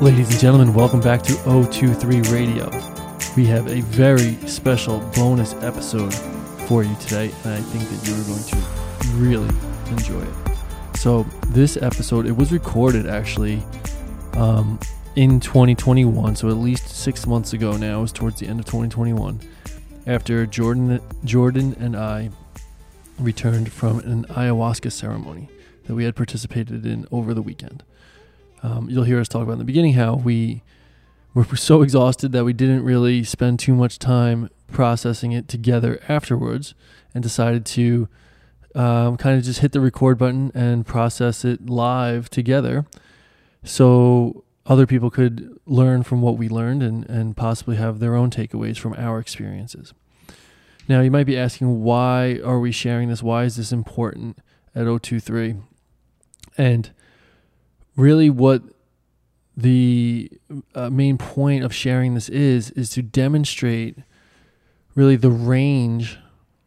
Ladies and gentlemen, welcome back to O23 Radio. We have a very special bonus episode for you today, and I think that you're going to really enjoy it. So, this episode, it was recorded actually um, in 2021, so at least six months ago now, it was towards the end of 2021, after Jordan, Jordan and I returned from an ayahuasca ceremony that we had participated in over the weekend. Um, you'll hear us talk about in the beginning how we were so exhausted that we didn't really spend too much time processing it together afterwards and decided to um, kind of just hit the record button and process it live together so other people could learn from what we learned and, and possibly have their own takeaways from our experiences. Now, you might be asking, why are we sharing this? Why is this important at O23? And really, what the uh, main point of sharing this is, is to demonstrate really the range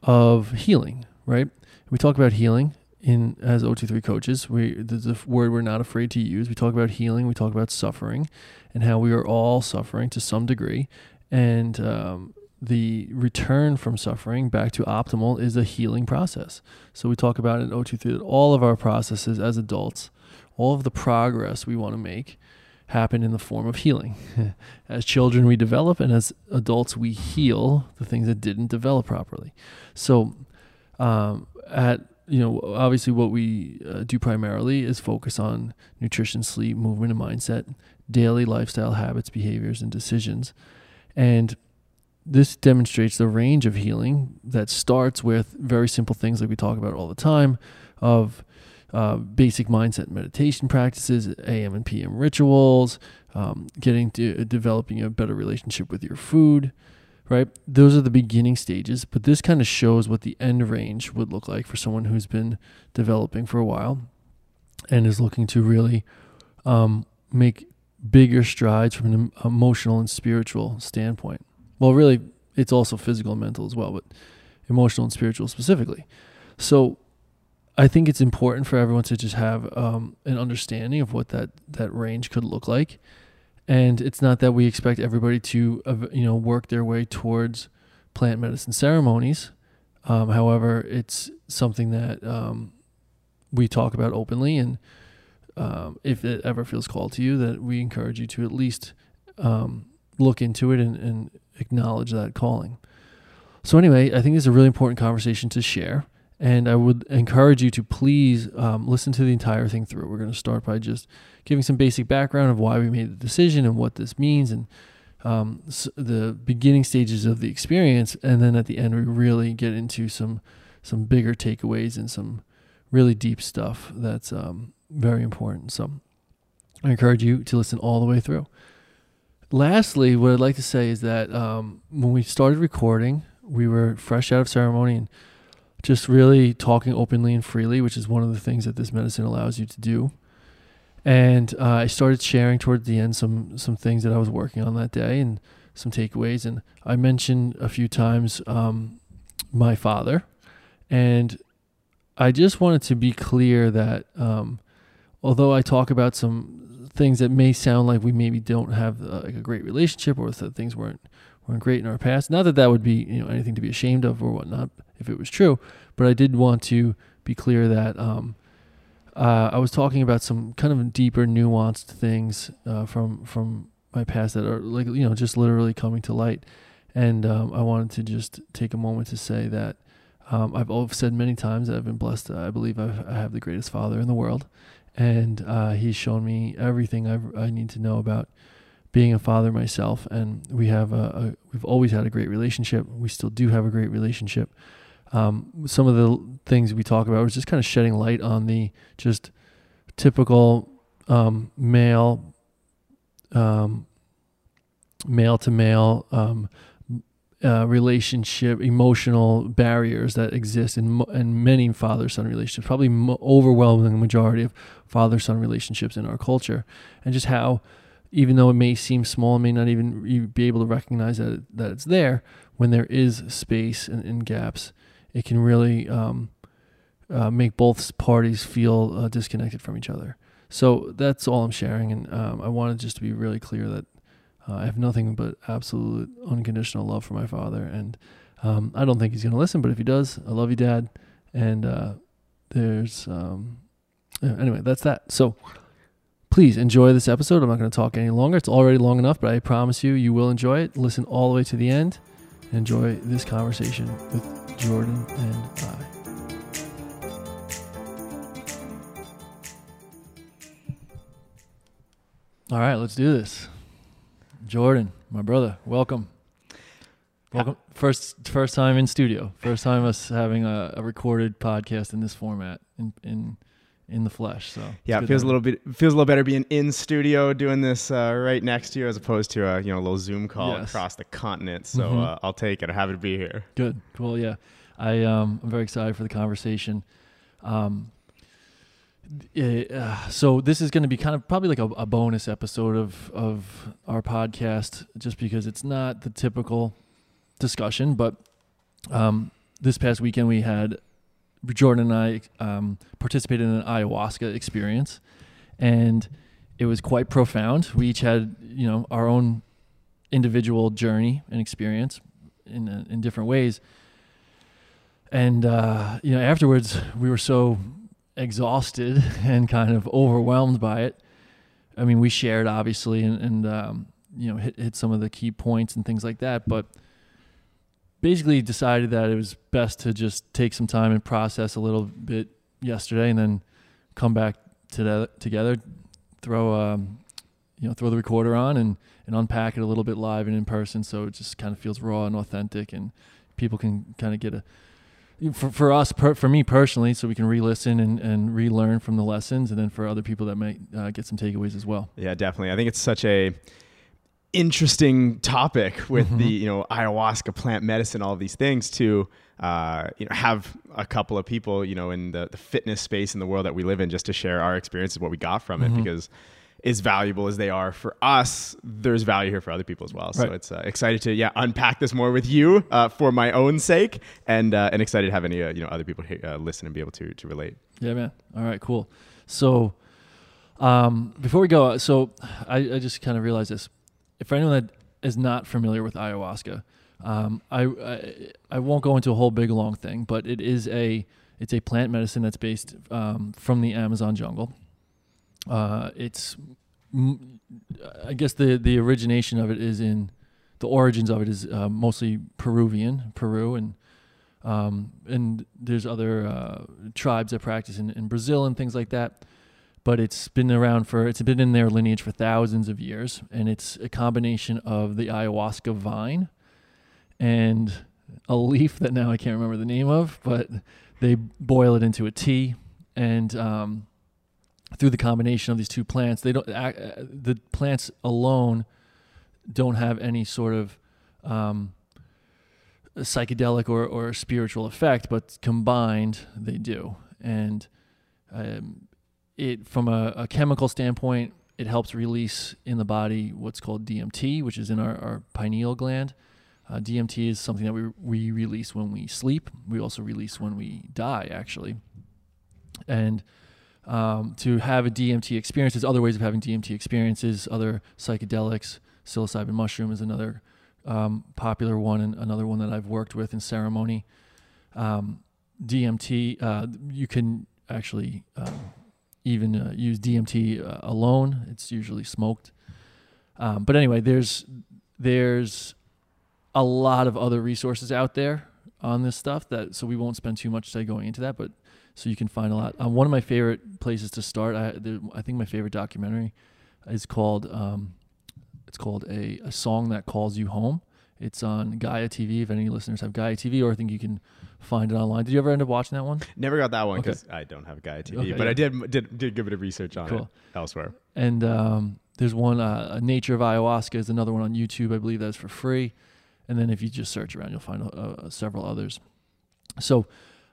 of healing, right? We talk about healing in as O23 coaches. We a word we're not afraid to use. We talk about healing. We talk about suffering, and how we are all suffering to some degree, and um, the return from suffering back to optimal is a healing process. So we talk about in O23 that all of our processes as adults, all of the progress we want to make happen in the form of healing. as children, we develop, and as adults, we heal the things that didn't develop properly. So, um, at you know, obviously, what we uh, do primarily is focus on nutrition, sleep, movement, and mindset, daily lifestyle habits, behaviors, and decisions. And this demonstrates the range of healing that starts with very simple things like we talk about all the time of uh, basic mindset meditation practices, AM and PM rituals, um, getting to developing a better relationship with your food, right? Those are the beginning stages, but this kind of shows what the end range would look like for someone who's been developing for a while and is looking to really um, make bigger strides from an emotional and spiritual standpoint. Well, really, it's also physical and mental as well, but emotional and spiritual specifically. So, I think it's important for everyone to just have um, an understanding of what that that range could look like, and it's not that we expect everybody to you know work their way towards plant medicine ceremonies. Um, however, it's something that um, we talk about openly, and um, if it ever feels called to you, that we encourage you to at least um, look into it and, and acknowledge that calling. So anyway, I think it's a really important conversation to share. And I would encourage you to please um, listen to the entire thing through. We're going to start by just giving some basic background of why we made the decision and what this means and um, the beginning stages of the experience. And then at the end, we really get into some some bigger takeaways and some really deep stuff that's um, very important. So I encourage you to listen all the way through. Lastly, what I'd like to say is that um, when we started recording, we were fresh out of ceremony and just really talking openly and freely, which is one of the things that this medicine allows you to do. And uh, I started sharing towards the end some some things that I was working on that day and some takeaways. And I mentioned a few times um, my father, and I just wanted to be clear that um, although I talk about some things that may sound like we maybe don't have uh, like a great relationship or that things weren't weren't great in our past, not that that would be you know anything to be ashamed of or whatnot, if it was true. But I did want to be clear that um, uh, I was talking about some kind of deeper, nuanced things uh, from from my past that are like you know just literally coming to light. And um, I wanted to just take a moment to say that um, I've said many times that I've been blessed. I believe I've, I have the greatest father in the world, and uh, he's shown me everything I've, I need to know about being a father myself. And we have a, a we've always had a great relationship. We still do have a great relationship um, some of the things we talk about was just kind of shedding light on the just typical um, male um, male to male um, uh, relationship emotional barriers that exist in, in many father son relationships probably overwhelming majority of father son relationships in our culture. And just how even though it may seem small may not even be able to recognize that, that it's there when there is space and, and gaps it can really um, uh, make both parties feel uh, disconnected from each other. So that's all I'm sharing, and um, I wanted just to be really clear that uh, I have nothing but absolute unconditional love for my father, and um, I don't think he's gonna listen. But if he does, I love you, Dad. And uh, there's um, anyway, that's that. So please enjoy this episode. I'm not going to talk any longer. It's already long enough, but I promise you, you will enjoy it. Listen all the way to the end. Enjoy this conversation with Jordan and I. All right, let's do this. Jordan, my brother, welcome. Welcome. First, first time in studio. First time us having a, a recorded podcast in this format in in in the flesh. So yeah, it feels a little bit feels a little better being in studio doing this uh, right next to you as opposed to a you know a little Zoom call yes. across the continent. So mm-hmm. uh, I'll take it. I'm happy to be here. Good. Well, yeah, I um I'm very excited for the conversation. Um, uh, so this is going to be kind of probably like a, a, bonus episode of of our podcast, just because it's not the typical discussion. But um, this past weekend we had Jordan and I um, participated in an ayahuasca experience, and it was quite profound. We each had you know our own individual journey and experience in uh, in different ways. And uh, you know, afterwards, we were so exhausted and kind of overwhelmed by it. I mean, we shared obviously, and, and um, you know, hit hit some of the key points and things like that. But basically, decided that it was best to just take some time and process a little bit yesterday, and then come back to together, throw um, you know, throw the recorder on and and unpack it a little bit live and in person, so it just kind of feels raw and authentic, and people can kind of get a for, for us, per, for me personally, so we can re-listen and, and relearn from the lessons, and then for other people that might uh, get some takeaways as well. Yeah, definitely. I think it's such a interesting topic with mm-hmm. the you know ayahuasca, plant medicine, all these things to uh, you know have a couple of people you know in the, the fitness space in the world that we live in just to share our experiences, what we got from mm-hmm. it, because as valuable as they are for us, there's value here for other people as well. Right. So it's uh, excited to yeah unpack this more with you uh, for my own sake, and uh, and excited to have any uh, you know other people uh, listen and be able to to relate. Yeah, man. All right, cool. So um, before we go, so I, I just kind of realized this. If anyone that is not familiar with ayahuasca, um, I, I, I won't go into a whole big long thing, but it is a it's a plant medicine that's based um, from the Amazon jungle. Uh, it's I guess the the origination of it is in the origins of it is uh, mostly Peruvian, Peru, and um, and there's other uh, tribes that practice in, in Brazil and things like that. But it's been around for it's been in their lineage for thousands of years, and it's a combination of the ayahuasca vine and a leaf that now I can't remember the name of, but they boil it into a tea and um, through the combination of these two plants, they don't the plants alone don't have any sort of um, psychedelic or, or spiritual effect, but combined they do. And um, it from a, a, chemical standpoint, it helps release in the body what's called DMT, which is in our, our pineal gland. Uh, DMT is something that we, we release when we sleep. We also release when we die, actually. And um, to have a DMT experience. There's other ways of having DMT experiences, other psychedelics. Psilocybin mushroom is another um, popular one, and another one that I've worked with in ceremony. Um, DMT, uh, you can actually um, even uh, use DMT uh, alone. It's usually smoked. Um, but anyway, there's there's a lot of other resources out there on this stuff that so we won't spend too much time going into that, but so you can find a lot. Um, one of my favorite places to start, I, I think my favorite documentary is called um, it's called a, a song that calls you home. It's on Gaia TV. If any listeners have Gaia TV, or I think you can find it online. Did you ever end up watching that one? Never got that one because okay. I don't have Gaia TV, okay, but yeah. I did did did give it a research on cool. it elsewhere. And um, there's one, uh, Nature of Ayahuasca is another one on YouTube. I believe that's for free. And then if you just search around, you'll find uh, uh several others. So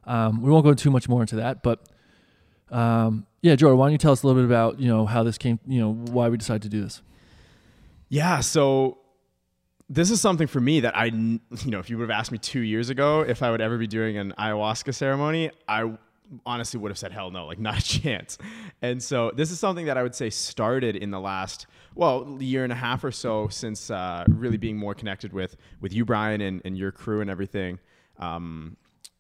um, we won't go too much more into that, but um, yeah, Jordan, why don't you tell us a little bit about you know how this came, you know, why we decided to do this? Yeah, so this is something for me that I, you know, if you would have asked me two years ago if I would ever be doing an ayahuasca ceremony, I honestly would have said hell no, like not a chance. And so this is something that I would say started in the last well year and a half or so since uh, really being more connected with with you, Brian, and, and your crew and everything. Um,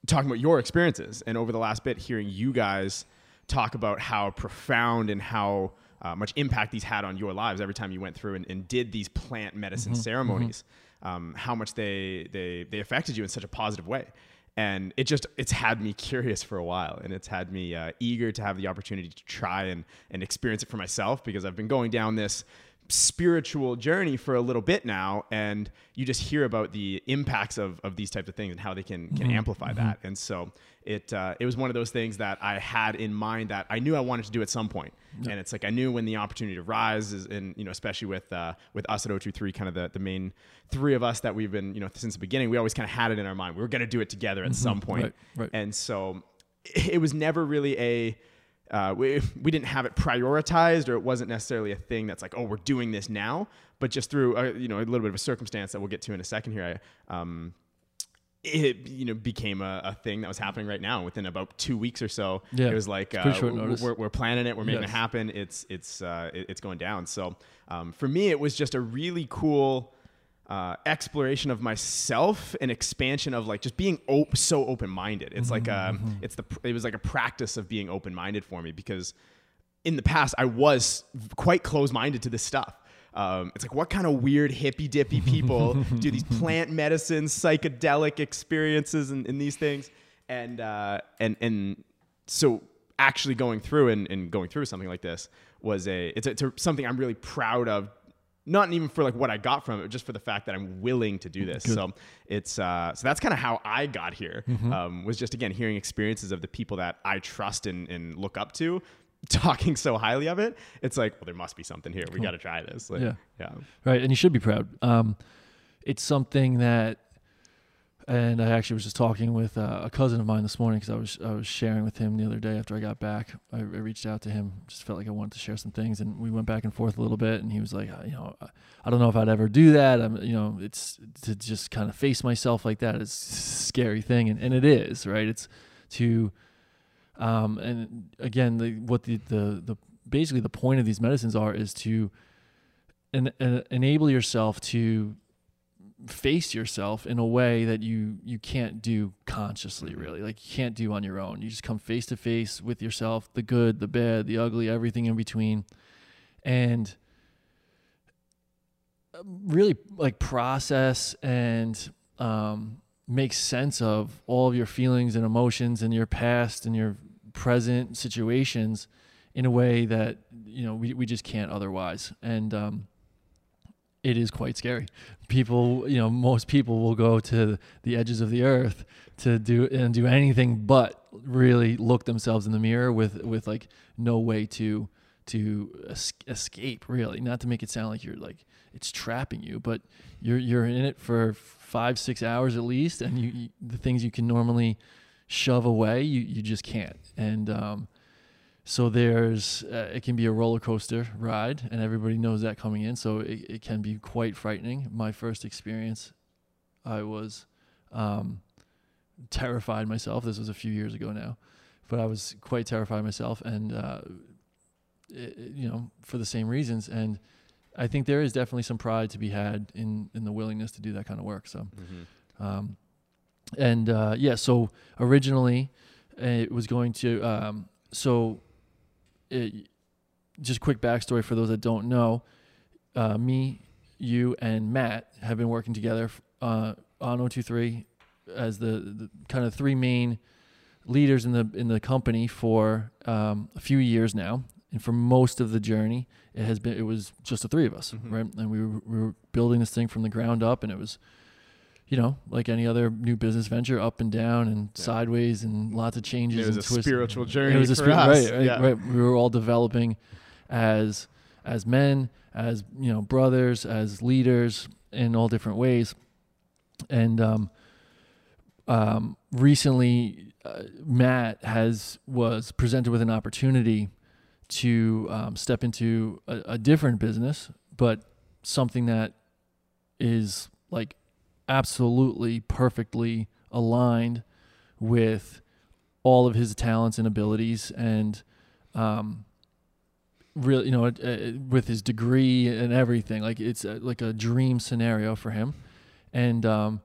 talking about your experiences and over the last bit, hearing you guys talk about how profound and how uh, much impact these had on your lives every time you went through and, and did these plant medicine mm-hmm, ceremonies. Mm-hmm. Um, how much they they they affected you in such a positive way and it just it's had me curious for a while and it's had me uh, eager to have the opportunity to try and, and experience it for myself because i've been going down this spiritual journey for a little bit now and you just hear about the impacts of, of these types of things and how they can can mm-hmm. amplify mm-hmm. that and so it uh, it was one of those things that I had in mind that I knew I wanted to do at some point. Yep. and it's like I knew when the opportunity to rise is and you know especially with uh, with us at O23 kind of the, the main three of us that we've been you know since the beginning we always kind of had it in our mind we were going to do it together at mm-hmm. some point right, right. and so it was never really a uh, we, we didn't have it prioritized or it wasn't necessarily a thing that's like oh we're doing this now. But just through a, you know a little bit of a circumstance that we'll get to in a second here I, um, it you know became a, a, thing that was happening right now. Within about two weeks or so yeah, it was like uh, we're, we're, planning it. We're making yes. it happen. It's it's uh, it, it's going down. So um, for me it was just a really cool uh, exploration of myself and expansion of like just being op- so open-minded. It's mm-hmm, like a, mm-hmm. it's the it was like a practice of being open-minded for me because in the past i was quite closed-minded to this stuff. Um, it's like what kind of weird hippy dippy people do these plant medicine psychedelic experiences and, and these things? And uh, and and so actually going through and, and going through something like this was a it's, a, it's a, something I'm really proud of not even for like what I got from it, just for the fact that I'm willing to do this. Good. So it's uh, so that's kind of how I got here. Mm-hmm. Um, was just again hearing experiences of the people that I trust and, and look up to, talking so highly of it, it's like, well, there must be something here. We got to try this. Like, yeah. Yeah. Right. And you should be proud. Um, it's something that, and I actually was just talking with uh, a cousin of mine this morning because I was I was sharing with him the other day after I got back. I, I, reached out to him, just felt like I wanted to share some things, and we went back and forth a little bit. And he was like, you know, I don't know if I'd ever do that. I'm, you know, it's to just kind of face myself like that is a scary thing, and, and it is right. It's to um, and again, the, what the, the, the basically the point of these medicines are is to en- en- enable yourself to face yourself in a way that you you can't do consciously really. Like you can't do on your own. You just come face to face with yourself the good the bad the ugly everything in between. And really like process and um, make sense of all of your feelings and emotions and your past and your present situations in a way that you know we, we just can't otherwise. And um, it is quite scary people you know most people will go to the edges of the earth to do and do anything but really look themselves in the mirror with with like no way to to escape really not to make it sound like you're like it's trapping you but you're you're in it for five six hours at least and you, you the things you can normally shove away, you, you just can't. And um, so there's, uh, it can be a roller coaster ride, and everybody knows that coming in. So it, it can be quite frightening. My first experience, I was um, terrified myself. This was a few years ago now, but I was quite terrified myself, and uh, it, you know, for the same reasons. And I think there is definitely some pride to be had in in the willingness to do that kind of work. So. Mm-hmm. Um, and uh, yeah, so originally it was going to. Um, so, it, just quick backstory for those that don't know. Uh, me, you, and Matt have been working together uh, on O23 as the, the, kind of three main leaders in the in the company for um, a few years now. And for most of the journey, it has been it was just the three of us, mm-hmm. right? And we were, we were building this thing from the ground up, and it was you know, like any other new business venture, up and down and yeah. sideways and lots of changes. It was and a twists. spiritual journey. It was a spiritual right, right, yeah. right. We were all developing as as men, as you know, brothers, as leaders in all different ways. And um, um, recently, uh, Matt has was presented with an opportunity to um, step into a, a different business, but something that is like absolutely perfectly aligned with all of his talents and abilities and um, really, you know, uh, with his degree and everything. Like it's a, like a dream scenario for him, and um,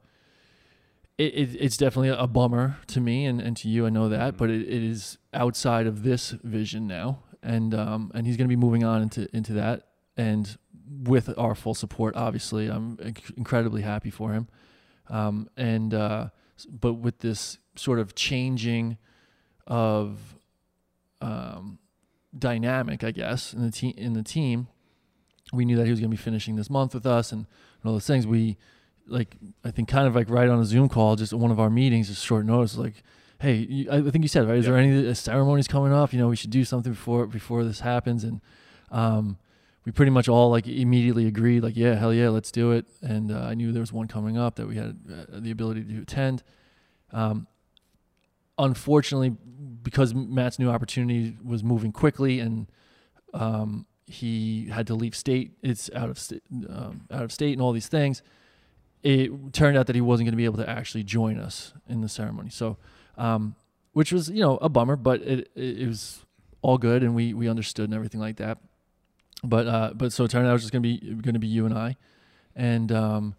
it, it, it's definitely a bummer to me and, and to you. I know that, Mhm. but it, it is outside of this vision now, and um, and he's going to be moving on into into that, and with our full support, obviously, I'm inc- incredibly happy for him, um, and uh, but with this sort of changing of um, dynamic, I guess, in the team in the team, we knew that he was going to be finishing this month with us and, and all those things. We like I think kind of like right on a Zoom call, just one of our meetings, just short notice, like, hey, you, I think you said right, is there Yeah. any uh, ceremonies coming up? You know, we should do something before before this happens, and um, we pretty much all like immediately agreed, like, yeah, hell yeah, let's do it. And uh, I knew there was one coming up that we had uh, the ability to attend. Um, unfortunately, because Matt's new opportunity was moving quickly and um, he had to leave state, it's out of um, out of state and all these things. It turned out that he wasn't going to be able to actually join us in the ceremony. So, um, which was you know a bummer, but it it, it was all good and we we understood and everything like that. But uh, but so it turned out it was just gonna be gonna be you and I, and um,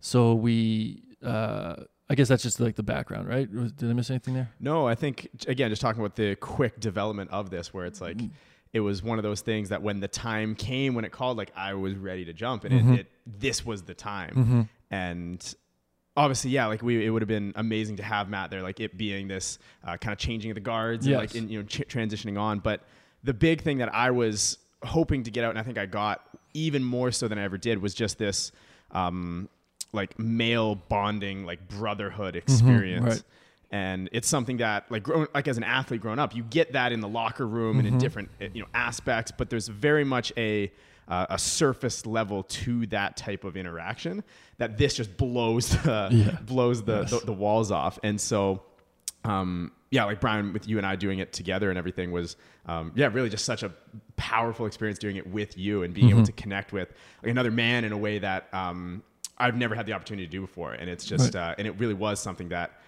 so we uh, I guess that's just like the background, right? Was- Did I miss anything there? No, I think again, just talking about the quick development of this, where it's Mm-hmm. like it was one of those things that when the time came, when it called, like I was ready to jump, and Mhm. it, it this was the time, Mm-hmm. and obviously, yeah, like we, it would have been amazing to have Matt there, like it being this uh, kind of changing of the guards, and like in, you know ch- transitioning on. But the big thing that I was hoping to get out, and I think I got even more so than I ever did, was just this. Um, like male bonding, like brotherhood experience, Mm-hmm. right. and it's something that like grown like as an athlete growing up you get that in the locker room and in different uh, you know aspects but there's very much a uh, a surface level to that type of interaction that this just blows the Yeah. blows the, Yes. the the walls off and so um yeah like Brian with you and I doing it together and everything was um yeah really just such a powerful experience doing it with you and being able to connect with like another man in a way that um I've never had the opportunity to do before and it's just Right. uh, and it really was something that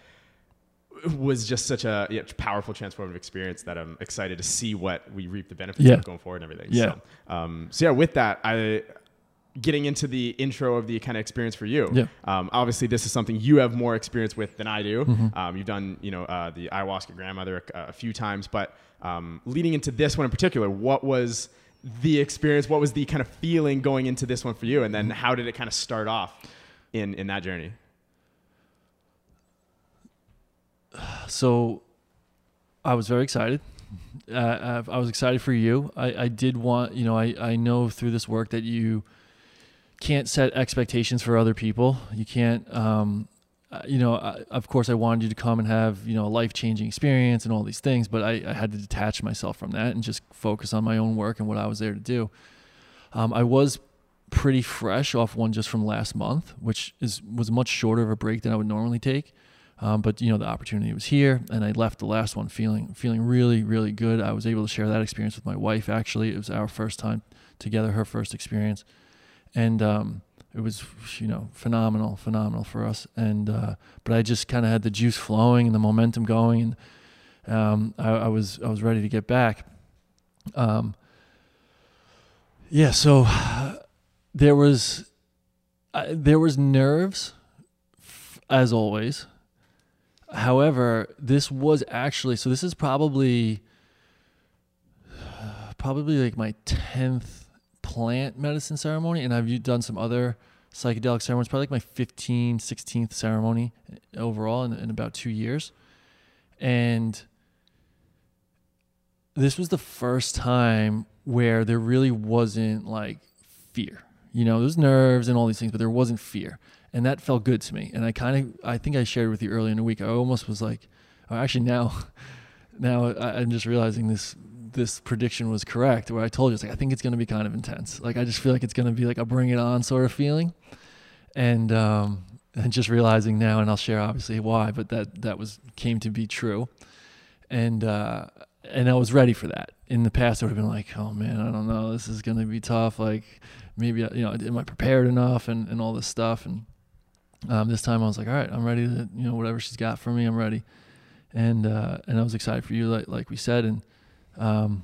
was just such a yeah, powerful transformative experience that I'm excited to see what we reap the benefits Yeah. of going forward and everything. Yeah. So, um, so yeah, with that, I getting into the intro of the kind of experience for you. Yeah. Um, obviously, this is something you have more experience with than I do. Mm-hmm. Um, you've done, you know, uh, the ayahuasca grandmother a, a few times, but um, leading into this one in particular, what was the experience? What was the kind of feeling going into this one for you? And Mm-hmm. then how did it kind of start off in in that journey? so I was very excited. Uh, I I was excited for you. I, I did want, you know, I, I know through this work that you can't set expectations for other people. You can't, um, uh, you know, I, of course, I wanted you to come and have, you know, a life changing experience and all these things, but I, I had to detach myself from that and just focus on my own work and what I was there to do. Um, I was pretty fresh off one just from last month, which is was much shorter of a break than I would normally take. Um, but you know the opportunity was here, and I left the last one feeling feeling really really good. I was able to share that experience with my wife. Actually, it was our first time together, her first experience, and um, it was you know phenomenal, phenomenal for us. And uh, but I just kind of had the juice flowing and the momentum going, and um, I, I was I was ready to get back. Um, yeah, so there was uh, there was nerves as always. However, this was actually so this is probably probably like my 10th plant medicine ceremony and I've done some other psychedelic ceremonies probably like my 15th 16th ceremony eh, overall in, in about 2 years. And this was the first time where there really wasn't like fear. You know, there's nerves and all these things, but there wasn't fear. And that felt good to me. And I kind of, I think I shared with you earlier in the week. I almost was like, actually now, now I'm just realizing this, this prediction was correct. Where I told you, it's like I think it's going to be kind of intense. Like I just feel like it's going to be like a bring it on sort of feeling. And um, and just realizing now, and I'll share obviously why, but that that was came to be true. And uh, and I was ready for that. In the past, I would have been like, oh man, I don't know, this is going to be tough. Like maybe you know, am I prepared enough, and and all this stuff. And um, this time, I was like, all right, I'm ready to you know whatever she's got for me, I'm ready. and uh, and I was excited for you, like like we said, and um,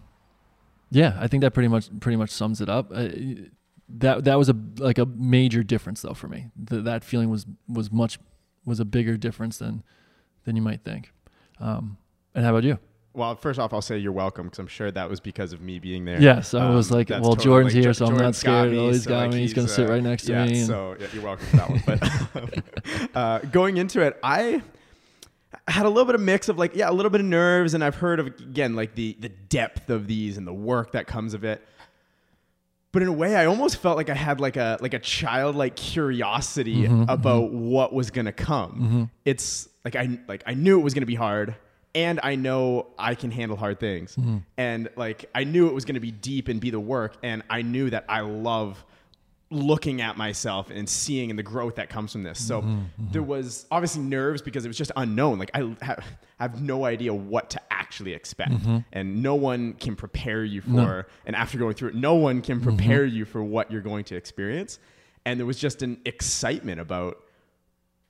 yeah, I think that pretty much pretty much sums it up. Uh, that that was a like a major difference though for me. The, that feeling was was much was a bigger difference than than you might think. Um, and how about you? Well, first off, I'll say you're welcome because I'm sure that was because of me being there. Yes, I Um, was like, well, totally, Jordan's like, here, so I'm not scared. me, oh, he's so, got like, me. He's, gonna sit uh, right next to me. So yeah, you're welcome for that one. But uh, going into it, I had a little bit of mix of like, yeah, a little bit of nerves, and I've heard of again like the the depth of these and the work that comes of it. But in a way, I almost felt like I had like a like a childlike curiosity Mm-hmm, about what was gonna come. It's like I like I knew it was gonna be hard, and I know I can handle hard things, Mm-hmm. and like I knew it was gonna be deep and be the work, and I knew that I love looking at myself and seeing and the growth that comes from this. So mm-hmm, mm-hmm. there was obviously nerves because it was just unknown. Like I have, have no idea what to actually expect, mm-hmm. and no one can prepare you for. And after going through it, no one can prepare you for what you're going to experience. And there was just an excitement about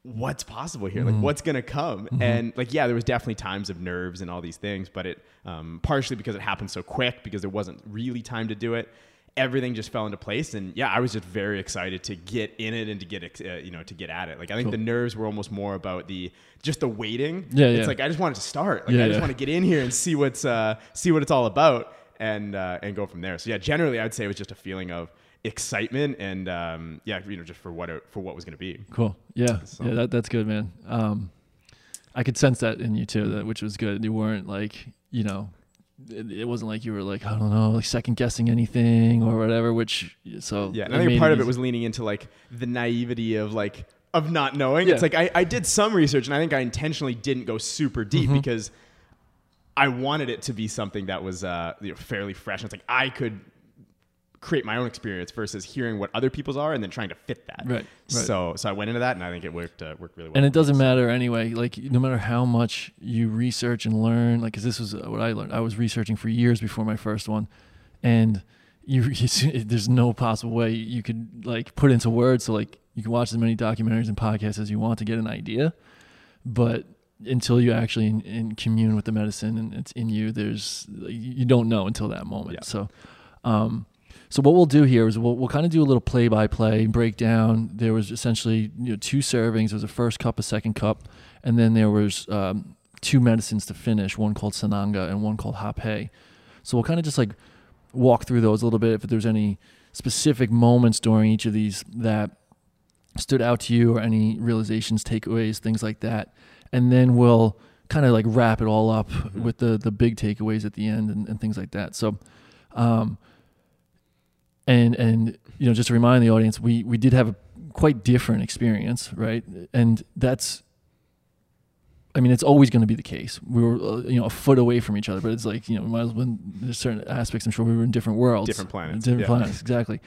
what's possible here, like mm. what's gonna come, and like yeah, there was definitely times of nerves and all these things, but it um, partially because it happened so quick because there wasn't really time to do it. Everything just fell into place, and yeah, I was just very excited to get in it and to get uh, you know to get at it. Like I think the nerves were almost more about the just the waiting. Yeah, It's yeah. like I just wanted to start. Like Yeah, I just yeah. want to get in here and see what's uh, see what it's all about, and uh, and go from there. So yeah, generally I'd say it was just a feeling of excitement and um, yeah, you know, just for what it, for what was going to be. Cool. Yeah. So- Yeah. That, that's good, man. Um, I could sense that in you too, that which was good. You weren't like, you know, it, it wasn't like you were like, I don't know, like second guessing anything or whatever. Which so Yeah, I think part of it was leaning into like the naivety of like of not knowing. Yeah. It's like I, I did some research and I think I intentionally didn't go super deep Mm-hmm. because I wanted it to be something that was uh, you know, fairly fresh. And it's like I could create my own experience versus hearing what other people's are and then trying to fit that. Right, right. So so I went into that and I think it worked uh, worked really well. and it doesn't matter anyway. Like no matter how much you research and learn, like because this was uh, what I learned. I was researching for years before my first one, and you, you there's no possible way you could like put into words. So like you can watch as many documentaries and podcasts as you want to get an idea, but until you actually in, in commune with the medicine and it's in you, there's you don't know until that moment. Yeah. So. Um, so what we'll do here is we'll, we'll kind of do a little play-by-play breakdown. There was essentially you know, two servings. There was a first cup, a second cup, and then there was um, two medicines to finish. One called Sananga and one called Hape. So we'll kind of just like walk through those a little bit. If there's any specific moments during each of these that stood out to you, or any realizations, takeaways, things like that, and then we'll kind of like wrap it all up with the the big takeaways at the end and, and things like that. So. Um, and and you know just to remind the audience we we did have a quite different experience right? And that's i mean it's always going to be the case. We were uh, you know a foot away from each other but it's like you know we might as well there's certain aspects i'm sure we were in different worlds. Different planets, different yeah. planets exactly.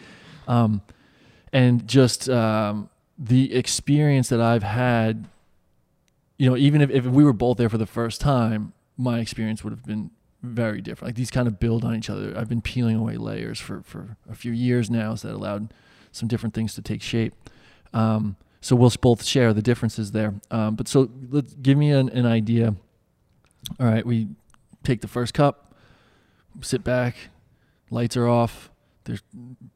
Um and just um the experience that i've had you know even if, if we were both there for the first time my experience would have been very different. Like these kind of build on each other. I've been peeling away layers for, for a few years now, so that allowed some different things to take shape. Um, so we'll both share the differences there. Um, but so let's give me an, an idea. All right, we take the first cup, sit back, lights are off. There's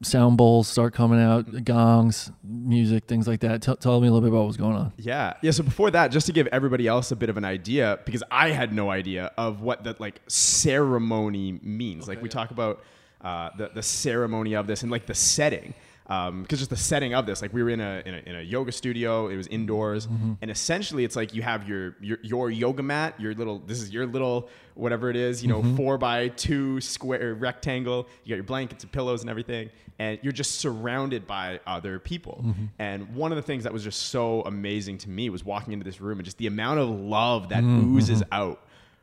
sound bowls start coming out, gongs, music, things like that. Tell, tell me a little bit about what's going on. Yeah. Yeah. So before that, just to give everybody else a bit of an idea, because I had no idea of what that like ceremony means. like we talk about uh, the the ceremony of this and like the setting. Um, because just the setting of this, like we were in a, in a in a yoga studio, it was indoors, mm-hmm. and essentially it's like you have your, your your yoga mat, your little this is your little whatever it is, you know, mm-hmm. four by two square rectangle. You got your blankets and pillows and everything, and you're just surrounded by other people. Mm-hmm. And one of the things that was just so amazing to me was walking into this room and just the amount of love that oozes out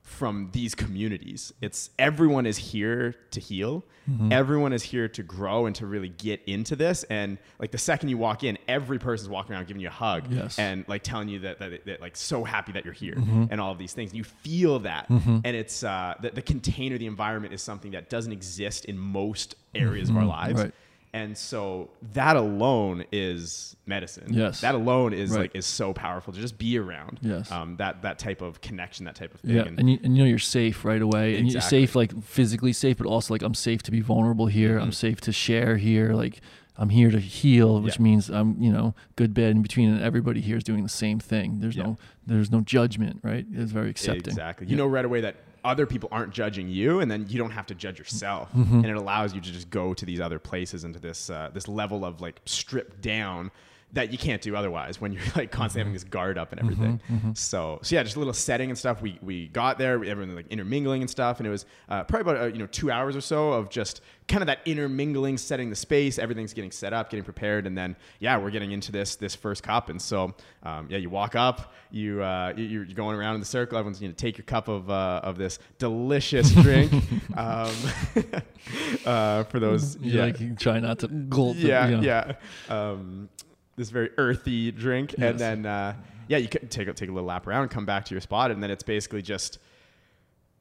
from these communities. It's everyone is here to heal. Mm-hmm. Everyone is here to grow and to really get into this. And like the second you walk in, every person's walking around giving you a hug Yes. and like telling you that, that, that like so happy that you're here mm-hmm. and all of these things. You feel that. Mm-hmm. And it's uh, the, the container, the environment is something that doesn't exist in most areas of our lives. Right. And so that alone is medicine. Yes. That alone is Right. like is so powerful to just be around. Yes. Um, that that type of connection, that type of thing. Yeah, And- and you, and you know you're safe right away, Exactly. and you're safe like physically safe, but also like I'm safe to be vulnerable here. I'm Mhm. safe to share here. Like I'm here to heal, which Yeah. means I'm you know good, bad, in between, and everybody here is doing the same thing. There's Yeah. no there's no judgment, right? It's very accepting. Exactly. You Yeah. know right away that other people aren't judging you, and then you don't have to judge yourself, Mm-hmm. and it allows you to just go to these other places and to this uh, this level of like stripped down that you can't do otherwise when you're like constantly having this guard up and everything. Mm-hmm. So so yeah, just a little setting and stuff. We we got there, everyone like intermingling and stuff, and it was uh, probably about uh, you know two hours or so of just kind of that intermingling, setting the space. Everything's getting set up, getting prepared, and then yeah, we're getting into this this first cup. And so um, yeah, you walk up, you uh, you- you're going around in the circle. Everyone's you know take your cup of uh, of this delicious drink. um, uh, for those You yeah like try not to gulp. yeah, you know. yeah. Um, this very earthy drink, Yes. and then uh, yeah, you can take a, take a little lap around, come back to your spot, and then it's basically just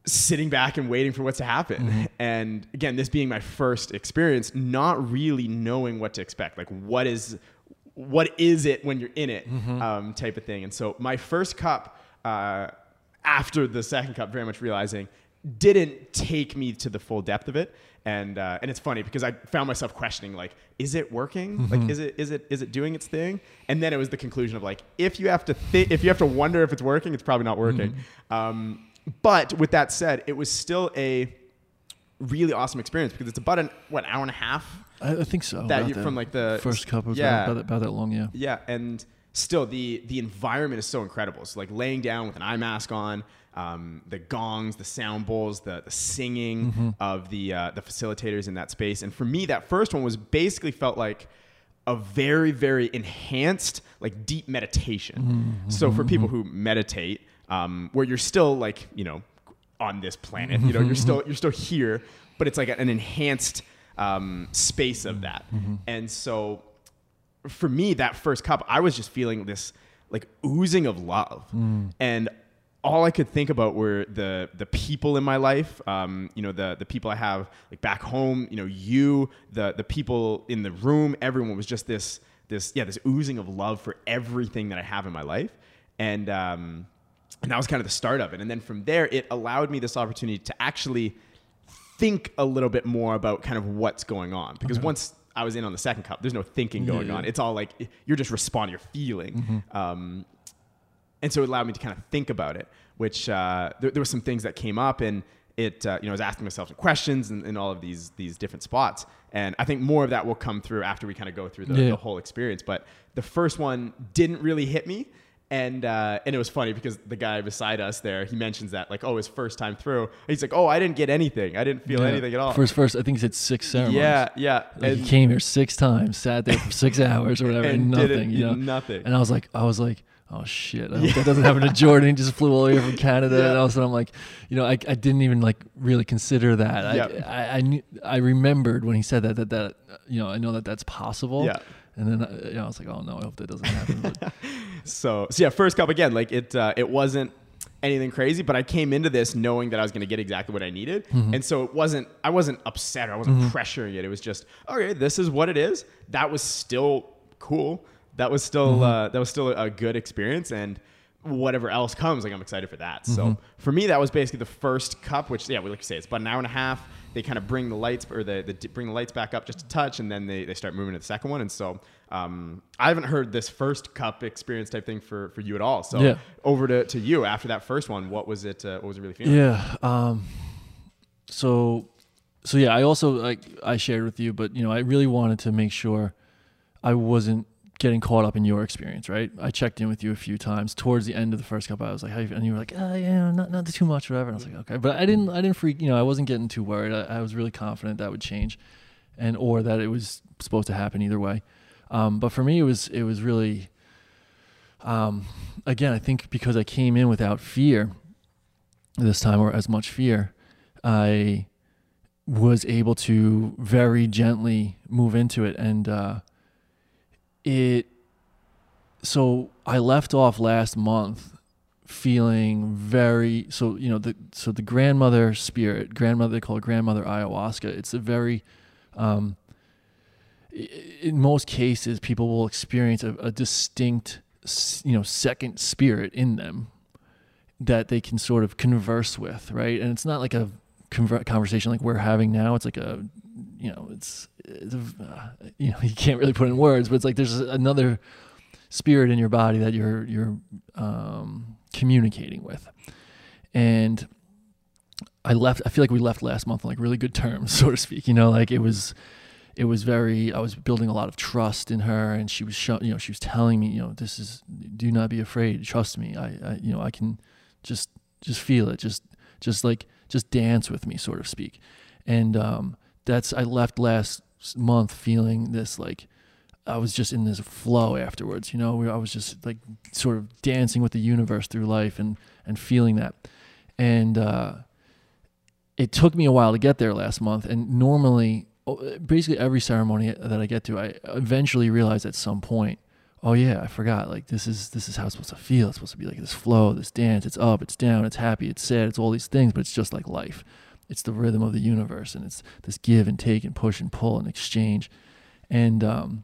sitting back and waiting for what's to happen. Mm-hmm. And again, this being my first experience, not really knowing what to expect, like what is what is it when you're in it, Mm-hmm. um, type of thing. And so my first cup, uh, after the second cup, very much realizing didn't take me to the full depth of it. And uh, and it's funny because I found myself questioning like, is it working? Mm-hmm. Like, is it is it is it doing its thing? And then it was the conclusion of like, if you have to thi- if you have to wonder if it's working, it's probably not working. Mm-hmm. Um, but with that said, it was still a really awesome experience because it's about an what hour and a half I, I think so. that you, from like the first cup was yeah about, that, about that long. Yeah. yeah and still the the environment is so incredible so like laying down with an eye mask on um, the gongs the sound bowls the, the singing Mm-hmm. of the uh, the facilitators in that space. And for me that first one was basically felt like a very very enhanced like deep meditation. Mm-hmm. so for people who meditate um, where you're still like you know on this planet you know you're still you're still here but it's like an enhanced um, space of that. And so for me that first cup i was just feeling this like oozing of love. And all i could think about were the the people in my life um, you know the the people i have like back home you know you the the people in the room everyone was just this this yeah this oozing of love for everything that i have in my life and um and that was kind of the start of it and then from there it allowed me this opportunity to actually think a little bit more about kind of what's going on because once I was in on the second cup, there's no thinking going yeah. on. It's all like you're just responding, you're feeling. Um, and so it allowed me to kind of think about it, which uh, there, there were some things that came up and it, uh, you know, I was asking myself some questions in, in all of these, these different spots. And I think more of that will come through after we kind of go through the, Yeah. the whole experience. But the first one didn't really hit me. And, uh, and it was funny because the guy beside us there, he mentions that like, oh, his first time through. He's like, oh, I didn't get anything. I didn't feel Yeah. anything at all. First, first, I think he said six ceremonies. yeah, yeah. Like And- he came here six times, sat there for six hours or whatever, and, and nothing. You know, nothing. And I was like, I was like, oh shit, I hope that doesn't happen to Jordan. He just flew all the way from Canada, Yeah. and all of a sudden I'm like, you know, I, I didn't even like really consider that. Yep. I, I I, knew, I remembered when he said that that that you know I know that that's possible. Yeah. And then uh, you know, I was like, oh no, I hope that doesn't happen. So, so yeah, first cup again. Like it, uh, it wasn't anything crazy, but I came into this knowing that I was going to get exactly what I needed, Mm-hmm. and so it wasn't. I wasn't upset. Or I wasn't pressuring it. It was just okay. This is what it is. That was still cool. That was still Mm-hmm. uh, that was still a good experience, and whatever else comes, like I'm excited for that. Mm-hmm. So for me, that was basically the first cup, which yeah, we like to say it's about an hour and a half. They kind of bring the lights or the, the bring the lights back up just a touch, and then they, they start moving to the second one. And so um, I haven't heard this first cup experience type thing for, for you at all. So Yeah. over to, to you after that first one, what was it? Uh, what was it really feeling? Yeah. Um. So, so yeah, I also like I shared with you, but you know, I really wanted to make sure I wasn't getting caught up in your experience. Right. I checked in with you a few times towards the end of the first cup. I was like, "How?" you? And you were like, "Ah, yeah, not not too much, whatever." And I was like, "Okay," but I didn't. I didn't freak. You know, I wasn't getting too worried. I, I was really confident that would change, and or that it was supposed to happen either way. Um, but for me, it was it was really. Um, again, I think because I came in without fear this time or as much fear, I was able to very gently move into it and uh, it so I left off last month feeling very so you know the so the grandmother spirit grandmother they call it grandmother ayahuasca it's a very um in most cases, people will experience a, a distinct, you know, second spirit in them that they can sort of converse with, right? And it's not like a conversation like we're having now. It's like a, you know, it's, it's uh, you know, you can't really put in words, but it's like there's another spirit in your body that you're you're um, communicating with, and I left. I feel like we left last month on like really good terms, so to speak. You know, like it was it was very i was building a lot of trust in her and she was show, you know she was telling me you know this is do not be afraid trust me I, I you know i can just just feel it just just like just dance with me sort of speak and um that's i left last month feeling this like i was just in this flow afterwards you know where i was just like sort of dancing with the universe through life and and feeling that and uh it took me a while to get there last month and normally basically every ceremony that I get to, I eventually realize at some point, oh yeah, I forgot. Like this is this is how it's supposed to feel. It's supposed to be like this flow, this dance. It's up, it's down, it's happy, it's sad, it's all these things. But it's just like life. It's the rhythm of the universe, and it's this give and take and push and pull and exchange. And um,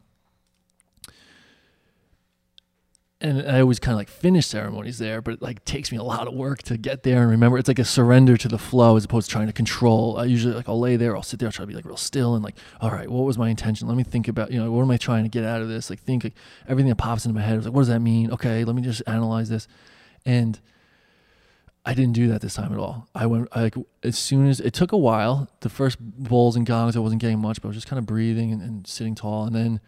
and I always kind of like finish ceremonies there, but it like takes me a lot of work to get there and remember. It's like a surrender to the flow as opposed to trying to control. I usually like I'll lay there, I'll sit there, I'll try to be like real still and like, all right, what was my intention? Let me think about you know what am I trying to get out of this? Like think like everything that pops into my head. I was like, what does that mean? Okay, let me just analyze this, and I didn't do that this time at all. I went I, like as soon as it took a while. The first bowls and gongs, I wasn't getting much, but I was just kind of breathing and, and sitting tall, and then.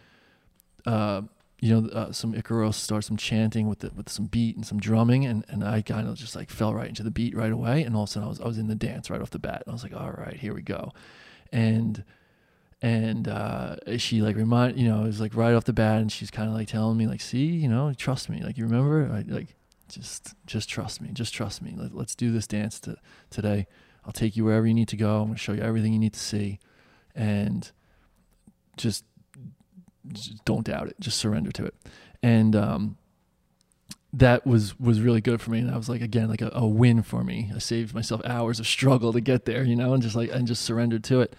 Uh, you know, uh, some Icaros start some chanting with the, with some beat and some drumming, and, and I kind of just like fell right into the beat right away, and all of a sudden I was I was in the dance right off the bat. I was like, all right, here we go, and and uh, she like remind you know it was like right off the bat, and she's kind of like telling me like, see, you know, trust me, like you remember, I, like just just trust me, just trust me. Let, let's do this dance to, today. I'll take you wherever you need to go. I'm gonna show you everything you need to see, and just don't doubt it. Just surrender to it. And um, that was was really good for me. And I was like, again, like a, a, win for me. I saved myself hours of struggle to get there, you know, and just like and just surrendered to it.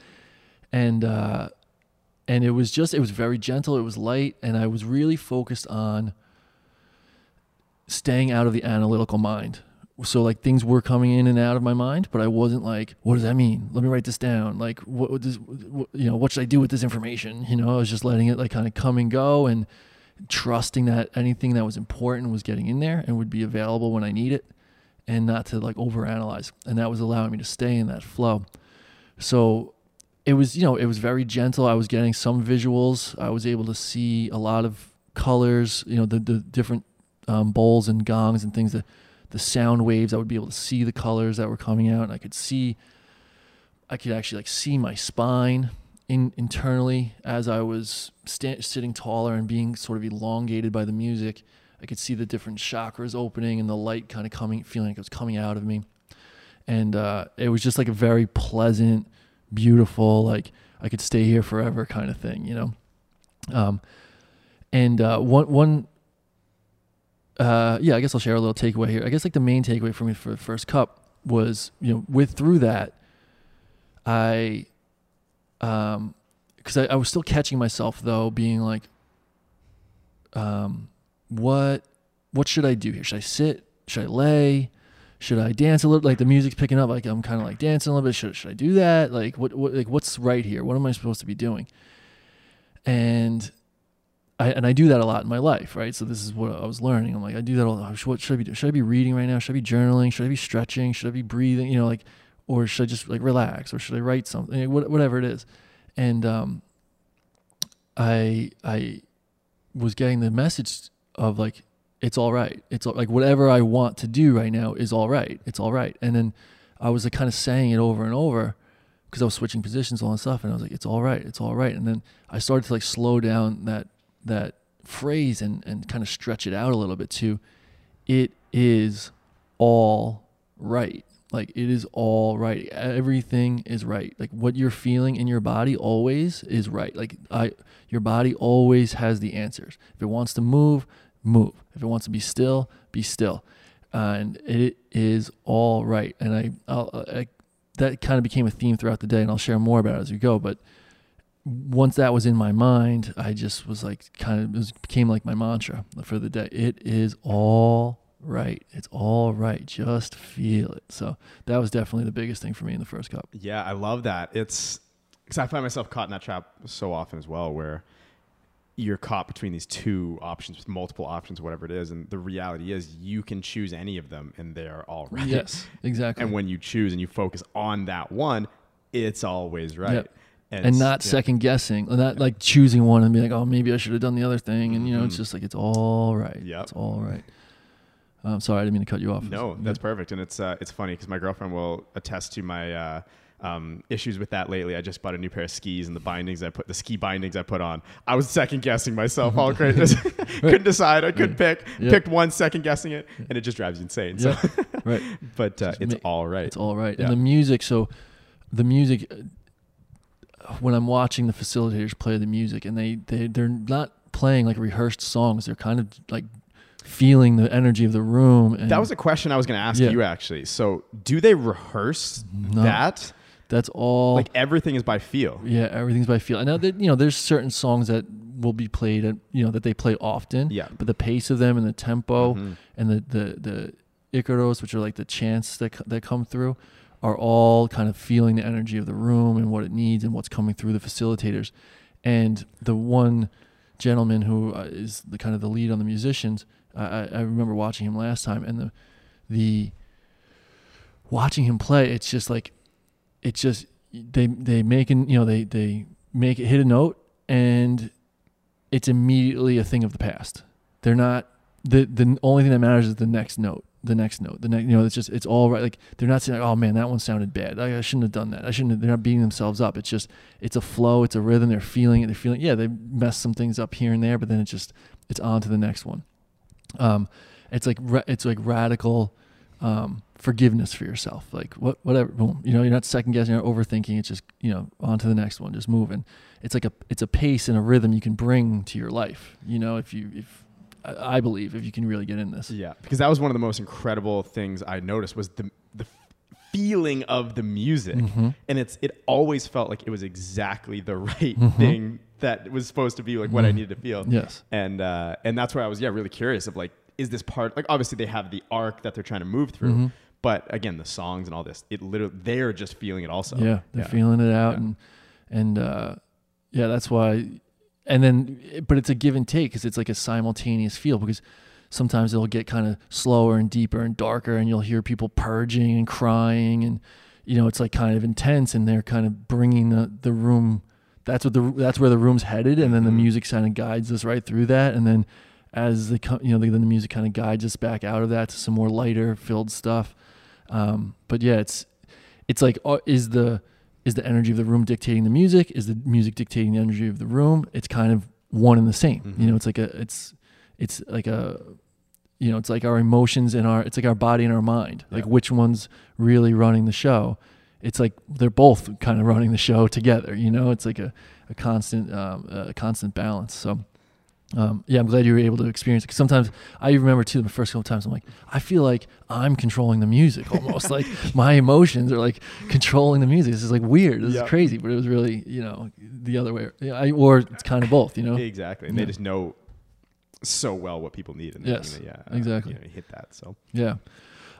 And uh, and it was just it was very gentle. It was light, and I was really focused on staying out of the analytical mind so like things were coming in and out of my mind, but I wasn't like, what does that mean? Let me write this down. Like, what, does, what, you know, what should I do with this information? You know, I was just letting it like kind of come and go and trusting that anything that was important was getting in there and would be available when I need it and not to like overanalyze. And that was allowing me to stay in that flow. So it was, you know, it was very gentle. I was getting some visuals. I was able to see a lot of colors, you know, the, the different um, bowls and gongs and things that, the sound waves. I would be able to see the colors that were coming out, and I could see, I could actually like see my spine in internally as I was sta- sitting taller and being sort of elongated by the music. I could see the different chakras opening and the light kind of coming, feeling like it was coming out of me, and uh, it was just like a very pleasant, beautiful, like I could stay here forever kind of thing, you know. Um, and uh, one one uh, yeah, I guess I'll share a little takeaway here. I guess like the main takeaway for me for the first cup was, you know, with through that, I, um, because I, I was still catching myself though, being like, um, what, what should I do here? Should I sit? Should I lay? Should I dance a little? Like the music's picking up, like I'm kind of like dancing a little bit. Should should I do that? Like what, what like what's right here? What am I supposed to be doing? And I, and I do that a lot in my life, right? So this is what I was learning. I'm like, I do that all. What should I be doing? Should I be reading right now? Should I be journaling? Should I be stretching? Should I be breathing? You know, like, or should I just like relax? Or should I write something? Whatever it is. And um, I I was getting the message of like, it's all right. It's all, like whatever I want to do right now is all right. It's all right. And then I was like kind of saying it over and over because I was switching positions all and stuff, and I was like, it's all right. It's all right. And then I started to like slow down that that phrase and, and kind of stretch it out a little bit too. It is all right. Like it is all right. Everything is right. Like what you're feeling in your body always is right. Like I your body always has the answers. If it wants to move, move. If it wants to be still, be still. Uh, and it is all right. And I, I'll, I that kind of became a theme throughout the day, and I'll share more about it as we go. But once that was in my mind, I just was like, kind of, it was, became like my mantra for the day. It is all right. It's all right. Just feel it. So that was definitely the biggest thing for me in the first cup. Yeah, I love that. It's because I find myself caught in that trap so often as well, where you're caught between these two options, multiple options, whatever it is, and the reality is you can choose any of them, and they're all right. Yes, exactly. And when you choose and you focus on that one, it's always right. Yep. And, and not yeah. second guessing, not like choosing one and be like, oh, maybe I should have done the other thing. And, you know, it's Mhm. just like, it's all right. Yeah, It's all right. I'm sorry, I didn't mean to cut you off. No, that's perfect, and it's uh, it's funny because my girlfriend will attest to my uh, um, issues with that lately. I just bought a new pair of skis, and the bindings I put, the ski bindings I put on, I was second guessing myself all crazy. couldn't decide. I couldn't pick. Yeah. Picked one, second guessing it, and it just drives you insane. So, Yeah. right. but uh, it's ma- all right. It's all right. Yeah. And the music, so the music, when I'm watching the facilitators play the music and they, they, they're not playing like rehearsed songs, they're kind of like feeling the energy of the room. And that was a question I was going to ask Yeah. you actually. So, do they rehearse No. that? that's all. Like everything is by feel. Yeah, everything's by feel. I know that you know there's certain songs that will be played at you know that they play often. Yeah. But the pace of them and the tempo Mhm. and the the the Icaros, which are like the chants that that come through, are all kind of feeling the energy of the room and what it needs and what's coming through the facilitators. And the one gentleman who uh, the kind of the lead on the musicians, I, I I remember watching him last time, and the the watching him play, it's just like it's just they they make an you know they they make it hit a note and it's immediately a thing of the past. They're not the the only thing that matters is the next note, the next note, the next you know it's just it's all right. Like they're not saying oh man that one sounded bad. I, I shouldn't have done that. I shouldn't. Have, they're not beating themselves up. It's just it's a flow. It's a rhythm. They're feeling it. They're feeling yeah they mess some things up here and there, but then it's just it's on to the next one. Um, it's like it's like radical um, forgiveness for yourself. Like what, whatever, boom. You know, you're not second guessing or overthinking. It's just you know on to the next one, just moving. It's like a it's a pace and a rhythm you can bring to your life. You know, if you if I I believe if you can really get in this. Yeah, because that was one of the most incredible things I noticed was the the feeling of the music, Mhm. and it's it always felt like it was exactly the right Mhm. thing that was supposed to be like what I Mhm. needed to feel. Yes. and uh, and that's where I was yeah really curious of like is this part like obviously they have the arc that they're trying to move through, Mhm. but again the songs and all this it literally they're just feeling it also. Yeah, they're feeling it out, Yeah. and and uh, yeah, that's why. And then, but it's a give and take because it's like a simultaneous feel because sometimes it'll get kind of slower and deeper and darker, and you'll hear people purging and crying, and you know it's like kind of intense, and they're kind of bringing the the room. That's what the that's where the room's headed, and then the Mhm. music kind of guides us right through that, and then as the you know the, the music kind of guides us back out of that to some more lighter filled stuff. Um, but yeah, it's it's like uh, is the is the energy of the room dictating the music? Is the music dictating the energy of the room? It's kind of one and the same. Mhm. You know, it's like a it's it's like a you know, it's like our emotions and our it's like our body and our mind. Like which one's really running the show? It's like they're both kind of running the show together. You know, it's like a a constant um, a constant balance. So. Um, yeah, I'm glad you were able to experience it. 'Cause sometimes I remember too the first couple times I'm like, I feel like I'm controlling the music almost. like my emotions are like controlling the music. This is like weird. This Yeah. is crazy, but it was really you know the other way. Yeah, I, or it's kind of both. You know. exactly, and Yeah. they just know so well what people need. And Yes, yeah, exactly. You know, hit that so. Yeah.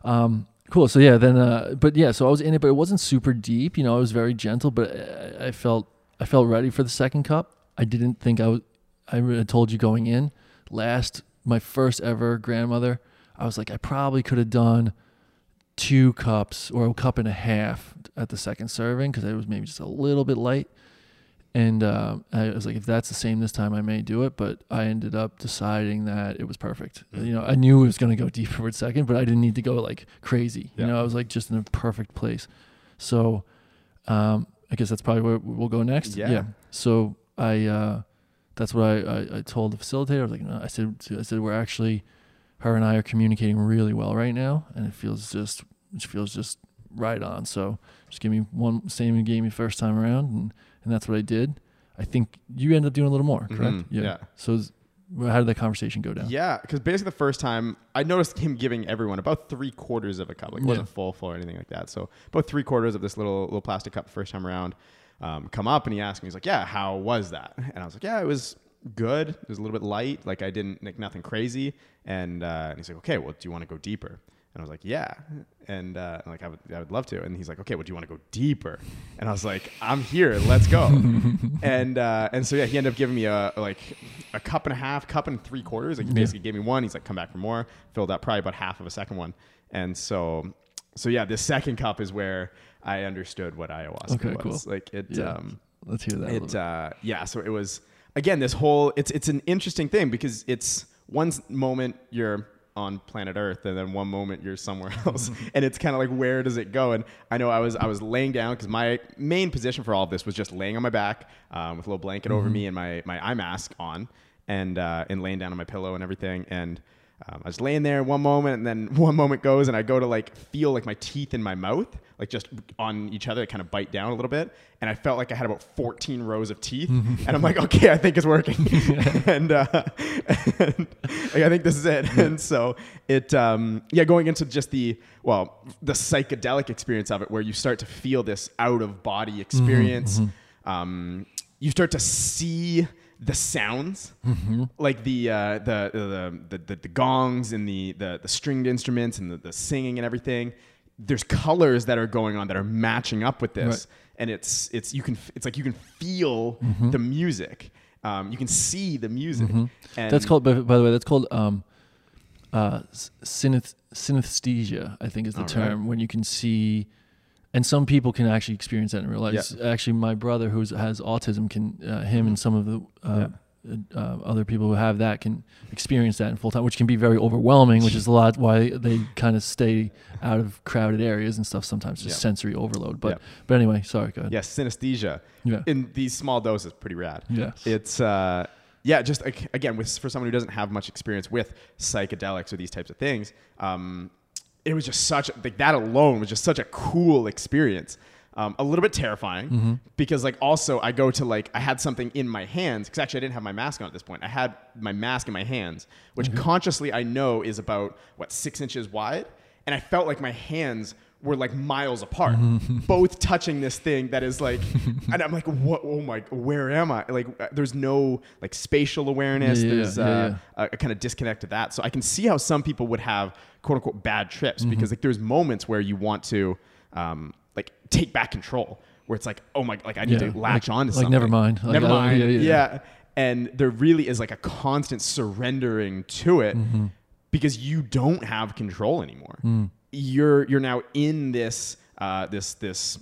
Um, cool. So yeah, then, uh, but yeah, so I was in it, but it wasn't super deep. You know, I was very gentle, but I, I felt I felt ready for the second cup. I didn't think I was. I told you going in last my first ever grandmother. I was like, I probably could have done two cups or a cup and a half at the second serving because I was maybe just a little bit light. And uh, I was like, if that's the same this time, I may do it. But I ended up deciding that it was perfect. Mm. You know, I knew it was going to go deeper with second, but I didn't need to go like crazy. You know, I was like just in a perfect place. So um, I guess that's probably where we'll go next. Yeah. So I, uh, that's what I, I, I told the facilitator. I was like, no, I said, I said, we're actually, her and I are communicating really well right now, and it feels just, it feels just right on. So just give me one, same you gave me first time around, and and that's what I did. I think you ended up doing a little more, correct? Mhm, yeah. So is- how did that conversation go down? Yeah, because basically the first time I noticed him giving everyone about three quarters of a cup. Like it Yeah. wasn't full full or anything like that. So about three quarters of this little little plastic cup first time around. Um, come up and he asked me, he's like, yeah, how was that? And I was like, yeah, it was good. It was a little bit light. Like I didn't like nothing crazy. And, uh, and he's like, okay, well, do you want to go deeper? And I was like, yeah. And uh, like, I would, I would love to. And he's like, okay, well, do you want to go deeper? And I was like, I'm here. Let's go. and uh, and so yeah, he ended up giving me a like a cup and a half, cup and three quarters. Like he basically gave me one. He's like, come back for more. Filled up probably about half of a second one. And so so yeah, this second cup is where I understood what ayahuasca Okay, was. cool. Like it. Yeah. Um, Let's hear that. it uh, yeah so it was again this whole it's it's an interesting thing because it's one moment you're on planet earth and then one moment you're somewhere else and it's kind of like where does it go and i know i was i was laying down because my main position for all of this was just laying on my back um, with a little blanket over me and my my eye mask on and uh, and laying down on my pillow and everything and um, I was laying there one moment, and then one moment goes, and I go to like feel like my teeth in my mouth, like just on each other, kind of bite down a little bit, and I felt like I had about 14 rows of teeth, and I'm like, okay, I think it's working, and, uh, and like, I think this is it, and so it, um, yeah, going into just the well, the psychedelic experience of it, where you start to feel this out of body experience, um, you start to see the sounds like the, uh, the, the, the the gongs and the the, the stringed instruments and the, the singing and everything there's colors that are going on that are matching up with this. And it's it's you can it's like you can feel the music. Um, you can see the music. And that's called, by, by the way, that's called um, uh, s- synesthesia. I think is the All right. term when you can see, and some people can actually experience that in real life. Yeah. Actually, my brother who has autism can, uh, him and some of the uh, uh, other people who have that can experience that in full time, which can be very overwhelming. Which is a lot why they kind of stay out of crowded areas and stuff. Sometimes just Yeah. sensory overload. But Yeah. but anyway, sorry. Go ahead. yes synesthesia Yeah. in these small doses pretty rad Yeah. it's uh yeah just again with for someone who doesn't have much experience with psychedelics or these types of things um it was just such like that alone was just such a cool experience um, a little bit terrifying Mm-hmm. because like also i go to like i had something in my hands because actually i didn't have my mask on at this point i had my mask in my hands which Mm-hmm. consciously i know is about what six inches wide and i felt like my hands were like miles apart Mm-hmm. both touching this thing that is like and i'm like what oh my where am i like uh, there's no like spatial awareness Yeah, there's yeah, uh, yeah. a, kind of disconnect to that so i can see how some people would have quote unquote bad trips Mm-hmm. because like there's moments where you want to um like take back control where it's like oh my like i need to latch like- on to like, something never mind. Like, never mind yeah, yeah, yeah, yeah. and there really is like a constant surrendering to it Mm-hmm. because you don't have control anymore Mm. You're you're now in this uh this this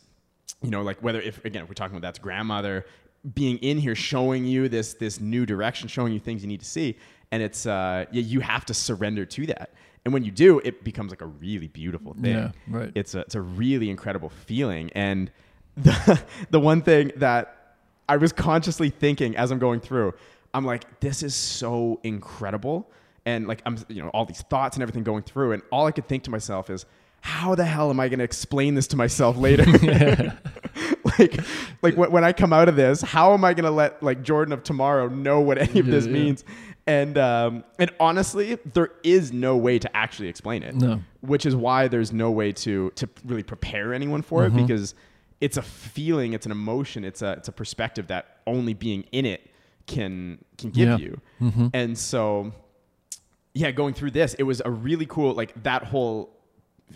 you know like whether if again if we're talking about that's grandmother being in here showing you this this new direction showing you things you need to see and it's uh yeah you have to surrender to that. And when you do it becomes like a really beautiful thing. Yeah, right. it's a it's a really incredible feeling. And the the one thing that I was consciously thinking as I'm going through I'm like this is so incredible and like I'm you know all these thoughts and everything going through and all I could think to myself is how the hell am I going to explain this to myself later like like when, I come out of this how am I going to let like Jordan of tomorrow know what any of Yeah, this yeah. means and um and honestly there is no way to actually explain it No. which is why there's no way to to really prepare anyone for Mm-hmm. it because it's a feeling, it's an emotion, it's a it's a perspective that only being in it can can give Yeah. you. Mhm. And so yeah, going through this, it was a really cool like that whole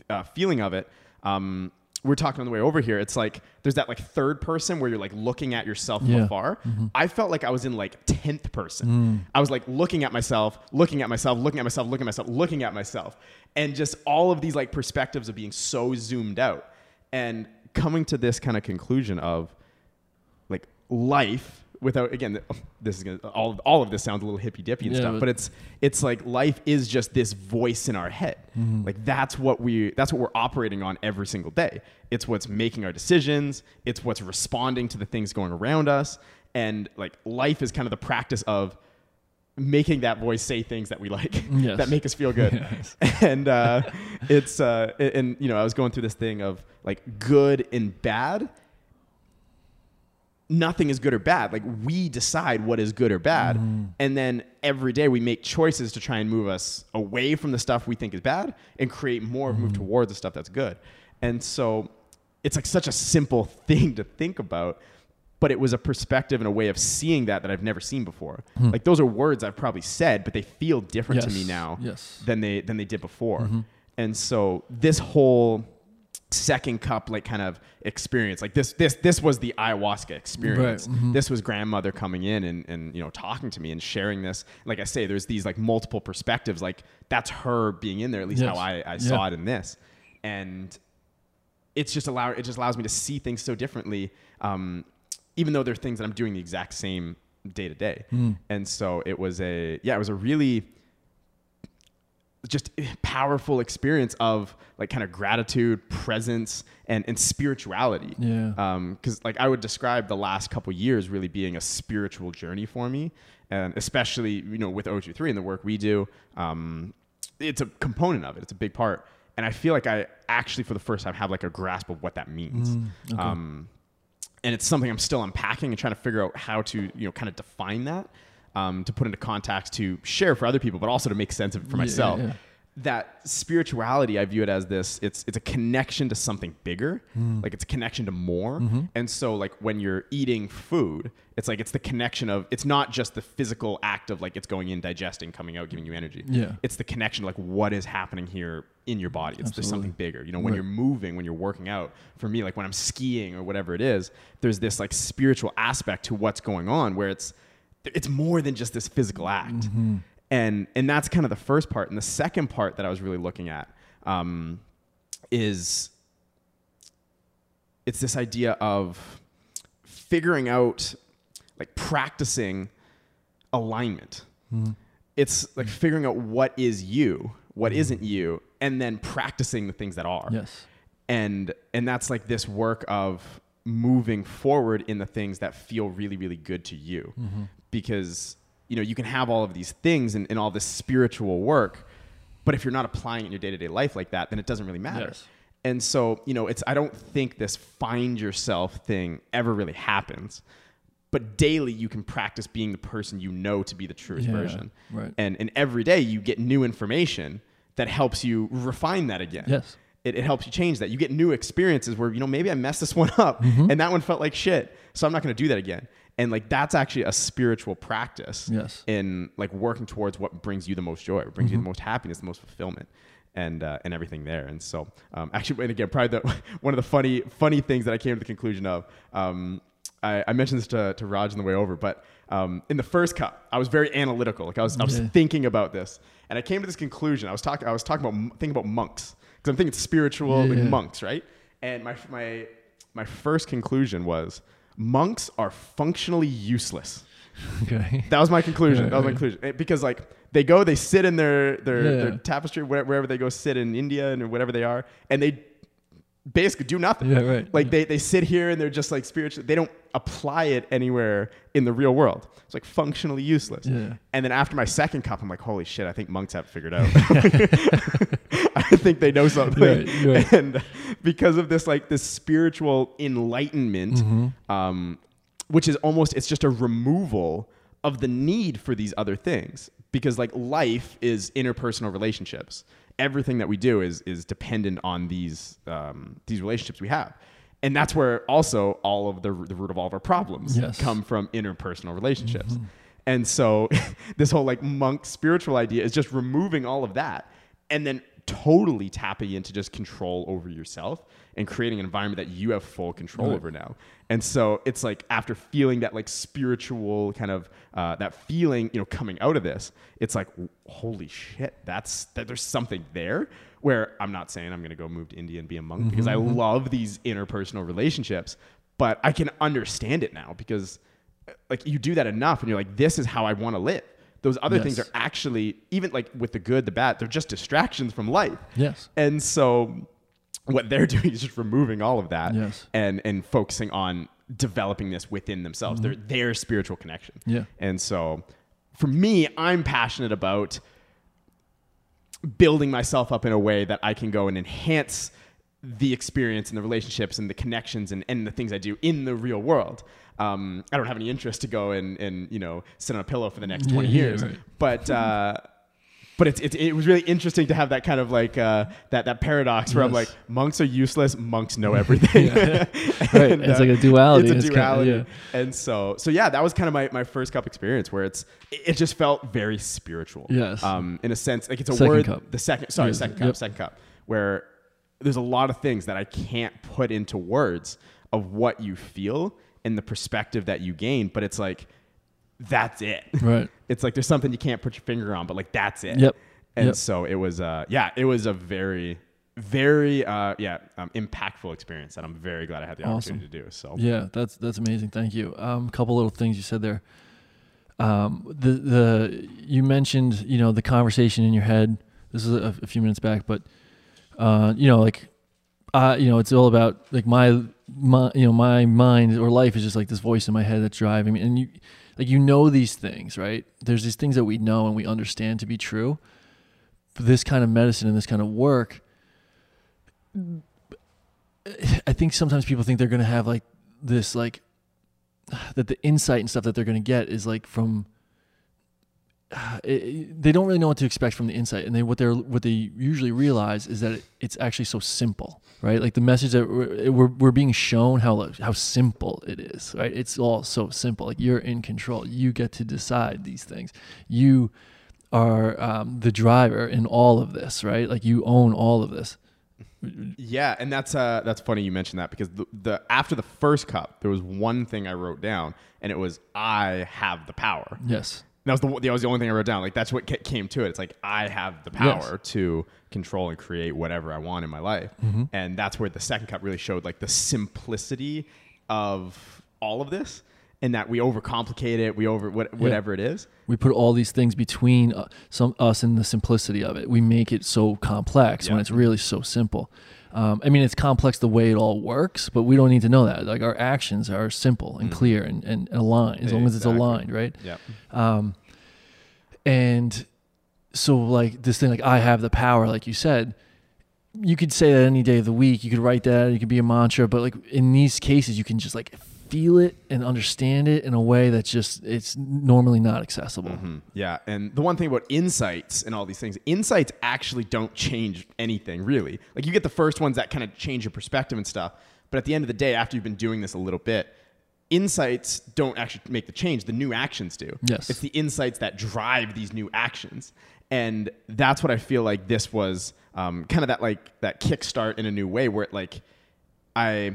uh, feeling of it. Um, we're talking on the way over here. It's like there's that like third person where you're like looking at yourself from Yeah. afar. I felt like I was in like tenth person. Mm. I was like looking at myself, looking at myself, looking at myself, looking at myself, looking at myself, and just all of these like perspectives of being so zoomed out and coming to this kind of conclusion of like life without again this is gonna all all of this sounds a little hippy dippy and Yeah, stuff but- but it's it's like life is just this voice in our head Mm-hmm. like that's what we that's what we're operating on every single day it's what's making our decisions it's what's responding to the things going around us and like life is kind of the practice of making that voice say things that we like Yes. that make us feel good Yes. and uh, it's uh, and you know I was going through this thing of like good and bad. Nothing is good or bad. Like we decide what is good or bad, and then every day we make choices to try and move us away from the stuff we think is bad and create more move towards the stuff that's good. And so it's like such a simple thing to think about, but it was a perspective and a way of seeing that that I've never seen before. Hmm. Like those are words I've probably said, but they feel different to me now Yes. than they than they did before. Mhm. And so this whole second cup like kind of experience like this this this was the ayahuasca experience Right, mhm. this was grandmother coming in and and you know talking to me and sharing this like i say there's these like multiple perspectives like that's her being in there at least Yes. how i i Yeah. saw it in this and it's just allow it just allows me to see things so differently um even though they're things that i'm doing the exact same day to day Mm. and so it was a yeah it was a really just powerful experience of like kind of gratitude presence and and spirituality. Yeah. um because like i would describe the last couple years really being a spiritual journey for me. And especially you know with o23 and the work we do um it's a component of it. It's a big part. And i feel like i actually for the first time have like a grasp of what that means. Mm, okay. um and it's something I'm still unpacking and trying to figure out how to, you know, kind of define that, um, to put into context, to share for other people, but also to make sense of it for Yeah, myself. yeah. That spirituality, I view it as this. It's it's a connection to something bigger, Hmm. like it's a connection to more. Mm-hmm. And so, like when you're eating food, it's like it's the connection of. It's not just the physical act of like it's going in, digesting, coming out, giving you energy. Yeah. It's the connection, like what is happening here in your body. It's Absolutely. something bigger. You know, when Right. you're moving, when you're working out, for me, like when I'm skiing or whatever it is, there's this like spiritual aspect to what's going on where it's it's more than just this physical act. Mm-hmm. And and that's kind of the first part. And the second part that I was really looking at um, is it's this idea of figuring out like practicing alignment Mm-hmm. it's like figuring out what is you what isn't you and then practicing the things that are Yes. and and that's like this work of moving forward in the things that feel really really good to you Mm-hmm. Because you know you can have all of these things and, and all this spiritual work but if you're not applying it in your day-to-day life like that then it doesn't really matter Yes. and so you know it's i don't think this find yourself thing ever really happens but daily you can practice being the person you know to be the truest Yeah, version right. and and every day you get new information that helps you refine that again Yes. it, it helps you change that. You get new experiences where, you know, maybe I messed this one up Mm-hmm. and that one felt like shit. So I'm not going to do that again. And like, that's actually a spiritual practice Yes. in like working towards what brings you the most joy, what brings you Mm-hmm. the most happiness, the most fulfillment and, uh, and everything there. And so, um, actually, and again, probably the, one of the funny, funny things that I came to the conclusion of, um, I, I mentioned this to, to Raj on the way over, but um, in the first cup, I was very analytical. Like I was, I was Yeah. thinking about this, and I came to this conclusion. I was talking, I was talking about thinking about monks because I'm thinking spiritual Yeah, like yeah. monks, right? And my my my first conclusion was monks are functionally useless. Okay. That was my conclusion. Right, that was my right. conclusion because like they go, they sit in their their, Yeah. their tapestry wherever they go sit in India and whatever they are, and they basically do nothing. Yeah, right. Like they, they sit here and they're just like spiritual. They don't apply it anywhere in the real world. It's like functionally useless. Yeah. And then after my second cup, I'm like, holy shit, I think monks have it figured out. I think they know something. Right, right. And because of this, like this spiritual enlightenment, Mm-hmm. um, which is almost, it's just a removal of the need for these other things. Because like life is interpersonal relationships. Everything that we do is is dependent on these um, these relationships we have. And that's where also all of the, the root of all of our problems Yes. come from interpersonal relationships. And so this whole like monk spiritual idea is just removing all of that and then totally tapping into just control over yourself and creating an environment that you have full control Right. over now. And so it's like after feeling that like spiritual kind of uh, that feeling, you know, coming out of this, it's like holy shit, that's that there's something there where I'm not saying I'm going to go move to India and be a monk because I love these interpersonal relationships, but I can understand it now because like you do that enough and you're like this is how I want to live. Those other Yes. things are actually even like with the good, the bad, they're just distractions from life. Yes. And so what they're doing is just removing all of that Yes. and and focusing on developing this within themselves. Their their spiritual connection. Mm-hmm. Yeah. And so for me, I'm passionate about building myself up in a way that I can go and enhance the experience and the relationships and the connections and, and the things I do in the real world. Um, I don't have any interest to go and, and you know sit on a pillow for the next 20 yeah, years, right. but uh, but it's, it's it was really interesting to have that kind of like uh, that that paradox where I'm like monks are useless, monks know everything. Yeah. Right, And, it's uh, like a duality, It's it's a duality, yeah. and so so yeah, that was kind of my, my first cup experience where it's it it just felt very spiritual. Yes. um, in a sense, like it's a Second word. cup. The second, sorry, Yes, second cup, yep. second cup, where there's a lot of things that I can't put into words of what you feel and the perspective that you gain, but it's like that's it. Right. It's like there's something you can't put your finger on, but like that's it. Yep. And Yep. so it was, uh, yeah, it was a very, very, uh, yeah, um, impactful experience that I'm very glad I had the Awesome. opportunity to do. So Yeah, that's that's amazing. Thank you. Um, a couple little things you said there. Um, the the you mentioned you know the conversation in your head. This is a, a few minutes back, but uh, you know like uh, you know it's all about like my my you know my mind or life is just like this voice in my head that's driving me, and you like you know these things, right? There's these things that we know and we understand to be true. But this kind of medicine and this kind of work I think sometimes people think they're going to have like this like that the insight and stuff that they're going to get is like from it, they don't really know what to expect from the insight and they what they're what they usually realize is that it, it's actually so simple right? Like the message that we're, we're, we're being shown how how simple it is right? It's all so simple. Like you're in control. You get to decide these things. You are um, the driver in all of this right? Like you own all of this. Yeah, and that's uh, that's funny you mentioned that because the, the after the first cup, there was one thing I wrote down, and it was I have the power. yes That was the that was the only thing I wrote down. Like that's what came to it. It's like I have the power to control and create whatever I want in my life, Mm-hmm. and that's where the second cup really showed like the simplicity of all of this, and that we overcomplicate it. We over what, whatever it is. we put all these things between uh, some us and the simplicity of it. We make it so complex when it's really so simple. Um, I mean, it's complex the way it all works, but we don't need to know that. Like our actions are simple and clear and, and aligned as long as it's Mm. Aligned, right? Yeah. Um, and so like this thing, like I have the power, like you said, you could say that any day of the week. You could write that. It could be a mantra, but like in these cases, you can just like feel it and understand it in a way that's just it's normally not accessible. Mhm. Yeah, and the one thing about insights and all these things, insights actually don't change anything really. Like you get the first ones that kind of change your perspective and stuff, but at the end of the day, after you've been doing this a little bit, insights don't actually make the change. The new actions do. Yes. it's the insights that drive these new actions, and that's what I feel like this was um, kind of that like that kickstart in a new way where it like I.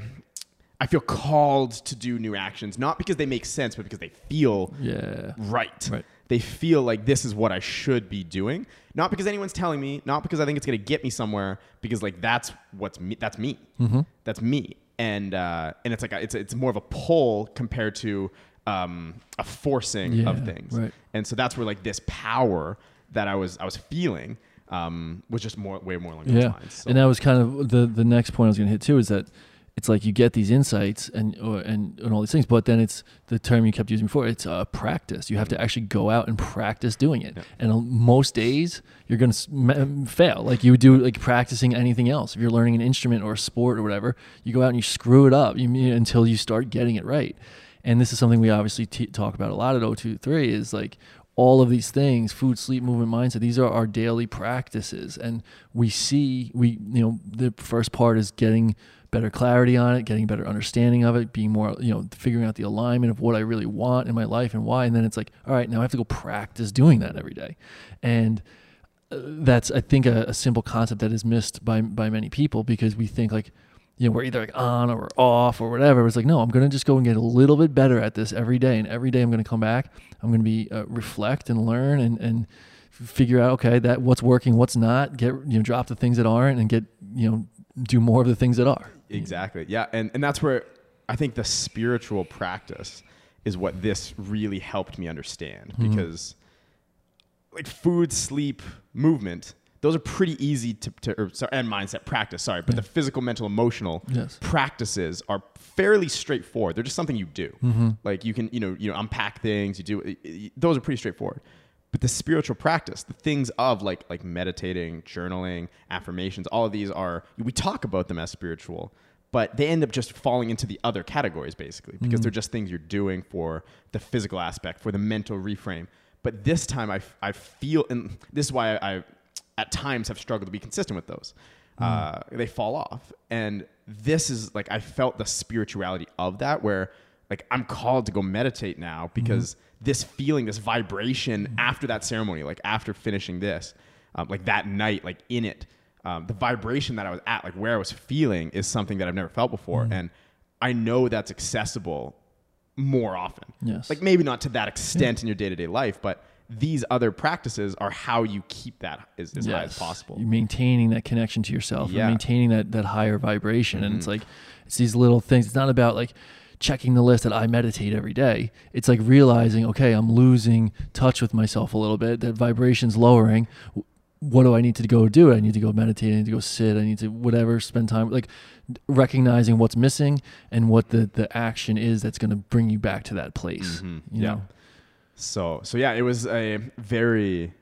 I feel called to do new actions, not because they make sense, but because they feel Yeah. right. Right. They feel like this is what I should be doing, not because anyone's telling me, not because I think it's going to get me somewhere, because like that's what's me. That's me. Mm-hmm. That's me. And uh, and it's like a, it's it's more of a pull compared to um, a forcing Yeah, of things. right. And so that's where like this power that I was I was feeling um, was just more way more along Yeah. lines. So, And that was kind of the the next point I was going to hit too is that it's like you get these insights and or, and and all these things, but then it's the term you kept using before. It's uh, practice. You have to actually go out and practice doing it. Yeah. And uh, most days you're going to fail, like you would do like practicing anything else. If you're learning an instrument or a sport or whatever, you go out and you screw it up you, until you start getting it right. And this is something we obviously t- talk about a lot at O23 is like all of these things food sleep movement mindset these are our daily practices and we see we you know the first part is getting better clarity on it getting better understanding of it being more you know figuring out the alignment of what i really want in my life and why. And then it's like all right now i have to go practice doing that every day. And uh, that's i think a, a simple concept that is missed by by many people because we think like you know we're either like on or off or whatever. It's like no i'm going to just go and get a little bit better at this every day. And every day i'm going to come back i'm going to be uh, reflect and learn and and figure out okay that what's working what's not get you know drop the things that aren't and get you know do more of the things that are Exactly. Yeah. And, and that's where I think the spiritual practice is what this really helped me understand Mm-hmm. because like food, sleep, movement, those are pretty easy to, to or, sorry, and mindset practice, sorry, but the physical, mental, emotional Yes. practices are fairly straightforward. They're just something you do. Mm-hmm. Like you can, you know, you know, unpack things, you do, those are pretty straightforward. But the spiritual practice, the things of like like meditating, journaling, affirmations, all of these are we talk about them as spiritual, but they end up just falling into the other categories basically because they're mm. just things you're doing for the physical aspect, for the mental reframe. but this time i, I feel, and this is why I, I at times have struggled to be consistent with those. Mm. Uh, they fall off, and this is like I felt the spirituality of that, where like I'm called to go meditate now mm-hmm. because this feeling, this vibration after that ceremony, like after finishing this, um, like that night, like in it, um, the vibration that I was at, like where I was feeling, is something that I've never felt before, and I know that's accessible more often. Yes. Like maybe not to that extent in your day to day life, but these other practices are how you keep that as, as high as possible. You're maintaining that connection to yourself Yeah. and maintaining that that higher vibration. And Mm-hmm. it's like it's these little things. It's not about like checking the list that I meditate every day. It's like realizing, okay, I'm losing touch with myself a little bit. That vibration's lowering. What do I need to go do? I need to go meditate. I need to go sit. I need to whatever. Spend time like recognizing what's missing and what the the action is that's going to bring you back to that place. Mhm. You Yeah. know. So so yeah, it was a very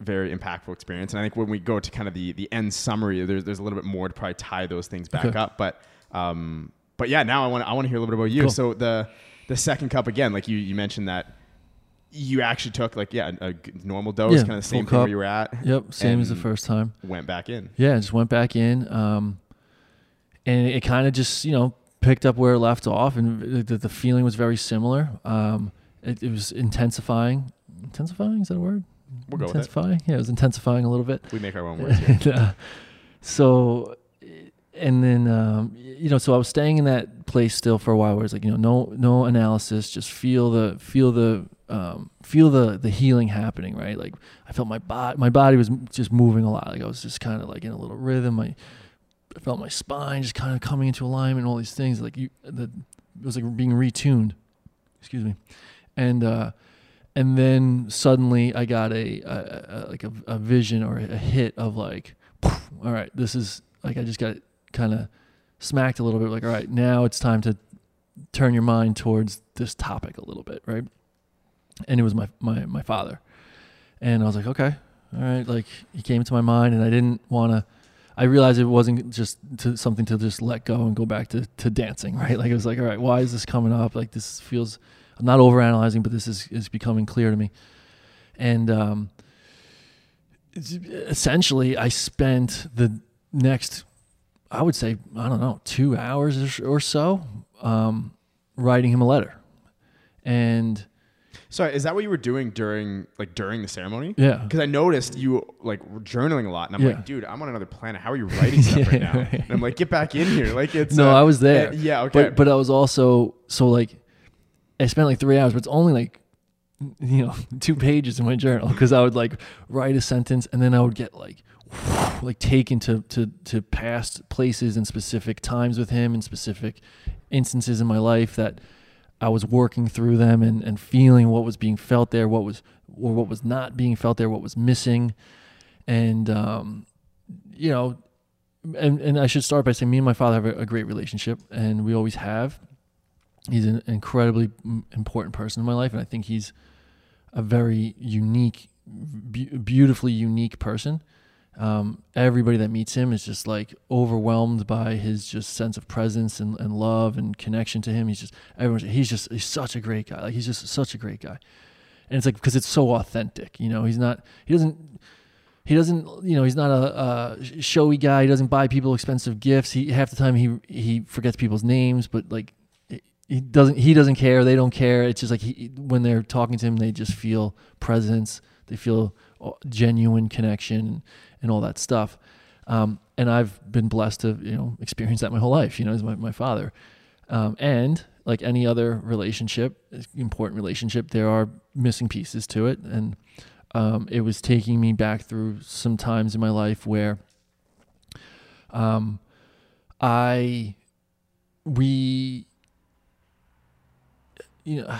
very impactful experience. And I think when we go to kind of the the end summary, there's there's a little bit more to probably tie those things back Okay. up. But um but yeah, now I want I want to hear a little bit about you. Cool. So the the second cup again, like you you mentioned that you actually took like yeah a normal dose, Yeah, kind of the same thing cup. where you were at. Yep. Same as the first time. Went back in. Yeah, just went back in, um, and it kind of just you know picked up where it left off, and the, the feeling was very similar. Um, it, it was intensifying. Intensifying is that a word? We'll go with it. intensifying. Yeah, it was intensifying a little bit. We make our own words here. and, uh, so, and then um, you know, so I was staying in that place still for a while. Where it's like you know, no, no analysis, just feel the, feel the, um, feel the, the healing happening. Right, like I felt my body, my body was just moving a lot. Like I was just kind of like in a little rhythm. I felt my spine just kind of coming into alignment. All these things, like you, the, it was like being retuned. Excuse me, and. uh and then suddenly I got a, a, a like a, a vision or a hit of like, all right, this is like I just got kind of smacked a little bit. Like, all right, now it's time to turn your mind towards this topic a little bit, right? And it was my my my father, and I was like, okay, all right. Like he came to my mind, and I didn't want to. I realized it wasn't just to something to just let go and go back to, to dancing, right? Like it was like, all right, why is this coming up? Like this feels I'm not overanalyzing, but this is is becoming clear to me. And um, essentially, I spent the next, I would say, I don't know, two hours or- so, um, writing him a letter. And Sorry, is that what you were doing during like during the ceremony? yeah, Because I noticed you like were journaling a lot, and I'm Yeah. like, dude, I'm on another planet. How are you writing stuff right now? right. And I'm like, get back in here. Like it's no, uh, I was there. uh, yeah, okay. But but I was also so like I spent like three hours, but it's only like you know two pages in my journal because I would like write a sentence and then I would get like like taken to to to past places and specific times with him and specific instances in my life that I was working through them and, and feeling what was being felt there, what was or what was not being felt there, what was missing, and um, you know, and and I should start by saying me and my father have a, a great relationship, and we always have. He's an incredibly important person in my life, and I think he's a very unique, be- beautifully unique person. Um, everybody that meets him is just like overwhelmed by his just sense of presence and, and love and connection to him. He's just everyone's he's just he's such a great guy. Like he's just such a great guy, and it's like because it's so authentic. You know, he's not he doesn't he doesn't you know he's not a, a showy guy. He doesn't buy people expensive gifts. He half the time he he forgets people's names, but like he doesn't he doesn't care. They don't care. It's just like he when they're talking to him, they just feel presence. They feel uh, genuine connection and all that stuff. Um, and I've been blessed to you know experience that my whole life. You know, as my my father. Um, and like any other relationship, important relationship, there are missing pieces to it, and um, it was taking me back through some times in my life where um, I we you know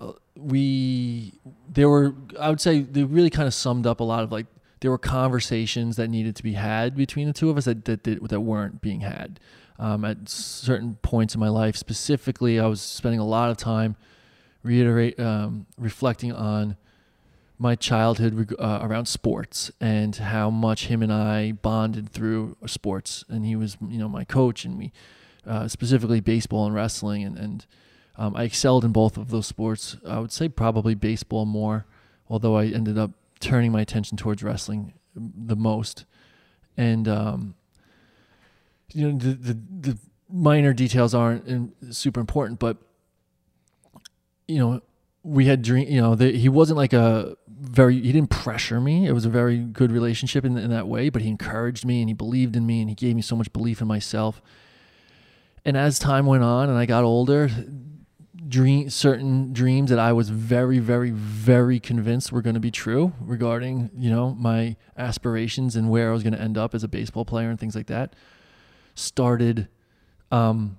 uh, we there were I would say they really kind of summed up a lot of like there were conversations that needed to be had between the two of us that that that, that weren't being had um, at certain points in my life. Specifically, I was spending a lot of time reiterate um, reflecting on my childhood uh, around sports and how much him and I bonded through sports. And he was, you know, my coach, and we uh, specifically baseball and wrestling, and and Um, I excelled in both of those sports. I would say probably baseball more, although I ended up turning my attention towards wrestling the most. And um, you know, the, the the minor details aren't in, super important, but you know, we had dream. You know, the, he wasn't like a very. He didn't pressure me. It was a very good relationship in in that way. But he encouraged me and he believed in me and he gave me so much belief in myself. And as time went on and I got older, dream certain dreams that I was very, very, very convinced were going to be true regarding you know my aspirations and where I was going to end up as a baseball player and things like that started. Um,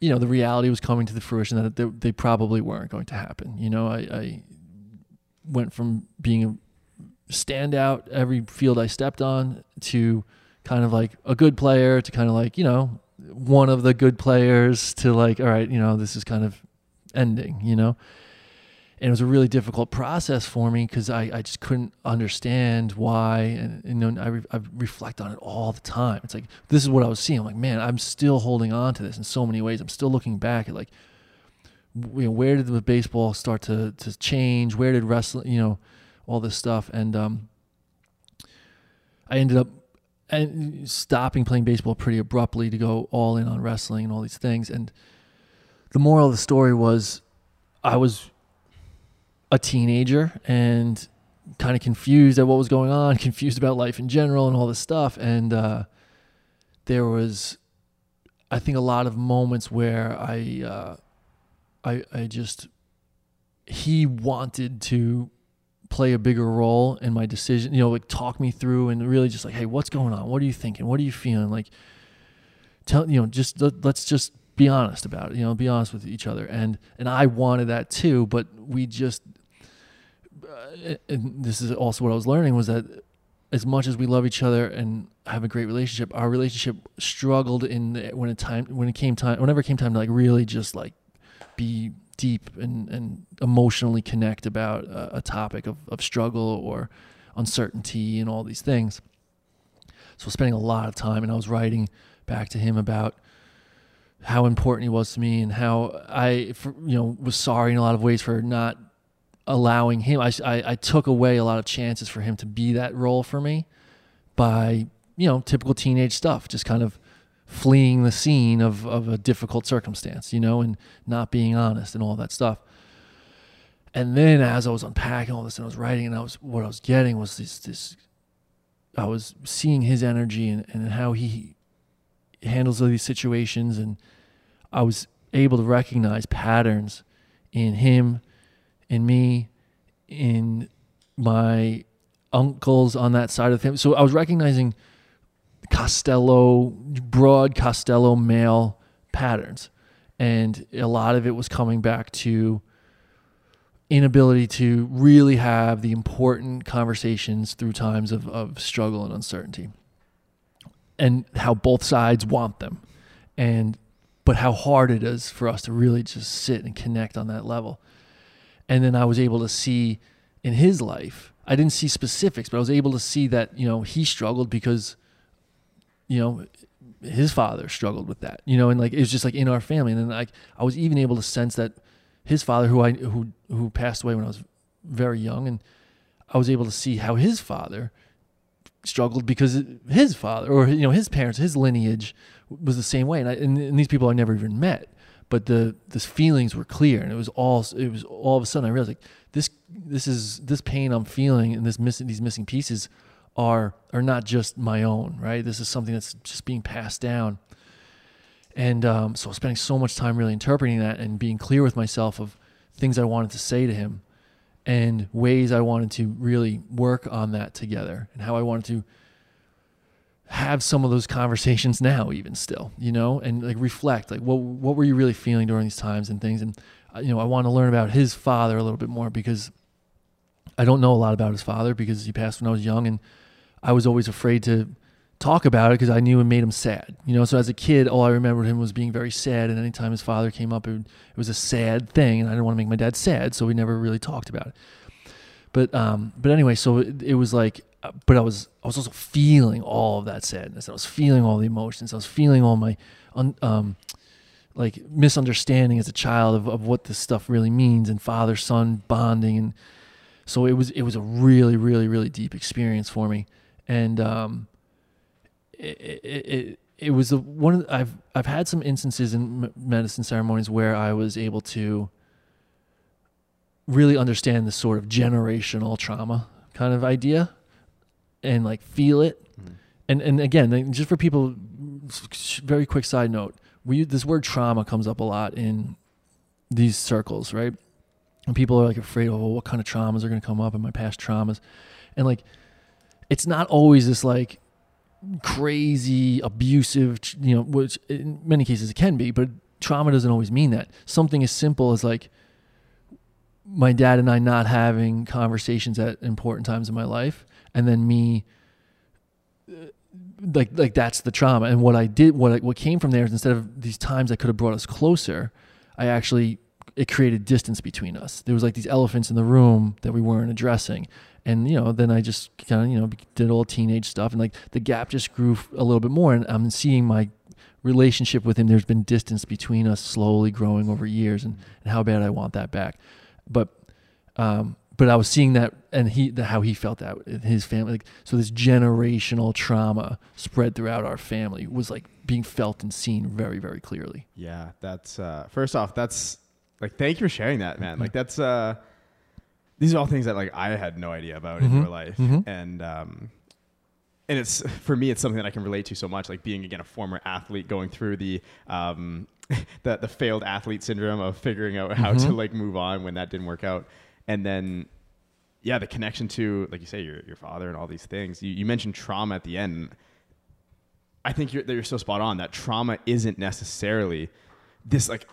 you know, the reality was coming to the fruition that they, they probably weren't going to happen. You know, I, I went from being a standout every field I stepped on to kind of like a good player to kind of like you know one of the good players to like all right you know this is kind of ending, you know? And it was a really difficult process for me because I, I just couldn't understand why. And, you know, I, re, I reflect on it all the time. It's like, this is what I was seeing. I'm like, man, I'm still holding on to this in so many ways. I'm still looking back at like, you know, where did the baseball start to, to change? Where did wrestling, you know, all this stuff. And um, I ended up and stopping playing baseball pretty abruptly to go all in on wrestling and all these things. And the moral of the story was I was a teenager and kind of confused at what was going on, confused about life in general and all this stuff. And uh, there was, I think, a lot of moments where I, uh, I, I just, he wanted to play a bigger role in my decision, you know, like talk me through and really just like, hey, what's going on? What are you thinking? What are you feeling? Like, tell, you know, just let's just be honest about it. You know, be honest with each other. And and I wanted that too, but we just. Uh, and this is also what I was learning was that as much as we love each other and have a great relationship, our relationship struggled in the, when it time when it came time whenever it came time to like really just like be deep and, and emotionally connect about a, a topic of, of struggle or uncertainty and all these things. So spending a lot of time and I was writing back to him about how important he was to me and how I, for, you know, was sorry in a lot of ways for not allowing him. I, I, I, took away a lot of chances for him to be that role for me by, you know, typical teenage stuff, just kind of fleeing the scene of, of a difficult circumstance, you know, and not being honest and all that stuff. And then as I was unpacking all this and I was writing and I was, what I was getting was this, this, I was seeing his energy and, and how he handles all these situations and, I was able to recognize patterns in him, in me, in my uncles on that side of the family. So I was recognizing Costello, broad Costello male patterns. And a lot of it was coming back to inability to really have the important conversations through times of, of struggle and uncertainty and how both sides want them. And but how hard it is for us to really just sit and connect on that level. And then I was able to see in his life, I didn't see specifics, but I was able to see that, you know, he struggled because, you know, his father struggled with that, you know, and like it was just like in our family. And then like I was even able to sense that his father, who I who who passed away when I was very young, and I was able to see how his father struggled because his father or you know his parents, his lineage was the same way, and, I, and, and these people I never even met, but the the feelings were clear, and it was all it was all of a sudden I realized like this this is this pain I'm feeling and this missing these missing pieces are are not just my own, right? This is something that's just being passed down. And um, so spending so much time really interpreting that and being clear with myself of things I wanted to say to him and ways I wanted to really work on that together and how I wanted to have some of those conversations now even still you know and like reflect like what what were you really feeling during these times and things? And uh, you know I want to learn about his father a little bit more because I don't know a lot about his father because he passed when I was young and I was always afraid to talk about it because I knew it made him sad you know so as a kid all I remembered him was being very sad and anytime his father came up it, it was a sad thing and I didn't want to make my dad sad so we never really talked about it but um but anyway so it, it was like but I was I was also feeling all of that sadness. I was feeling all the emotions. I was feeling all my un, um, like misunderstanding as a child of, of what this stuff really means and father son bonding and so it was it was a really really really deep experience for me and um it it, it, it was the one of the, I've I've had some instances in medicine ceremonies where I was able to really understand the sort of generational trauma kind of idea and like feel it mm-hmm. and and again just for people very quick side note we this word trauma comes up a lot in these circles, right? And people are like afraid of well, what kind of traumas are going to come up in my past traumas, and like it's not always this like crazy abusive, you know, which in many cases it can be, but trauma doesn't always mean that. Something as simple as like my dad and I not having conversations at important times in my life, and then me uh, like like that's the trauma. And what I did, what I, what came from there is instead of these times that could have brought us closer, I actually it created distance between us. There was like these elephants in the room that we weren't addressing. And you know, then I just kind of you know did all teenage stuff, and like the gap just grew a little bit more. And I'm seeing my relationship with him. There's been distance between us slowly growing over years, and, and how bad I want that back. But um, but I was seeing that and he the, how he felt that in his family like, so this generational trauma spread throughout our family was like being felt and seen very very clearly. Yeah, that's uh first off that's like thank you for sharing that man. Like that's uh these are all things that like I had no idea about mm-hmm. in your life mm-hmm. and um and it's for me it's something that I can relate to so much like being again a former athlete going through the um the the failed athlete syndrome of figuring out how mm-hmm. to like move on when that didn't work out and then yeah, the connection to like you say your your father and all these things. You, you mentioned trauma at the end. I think you're that you're so spot on that trauma isn't necessarily this like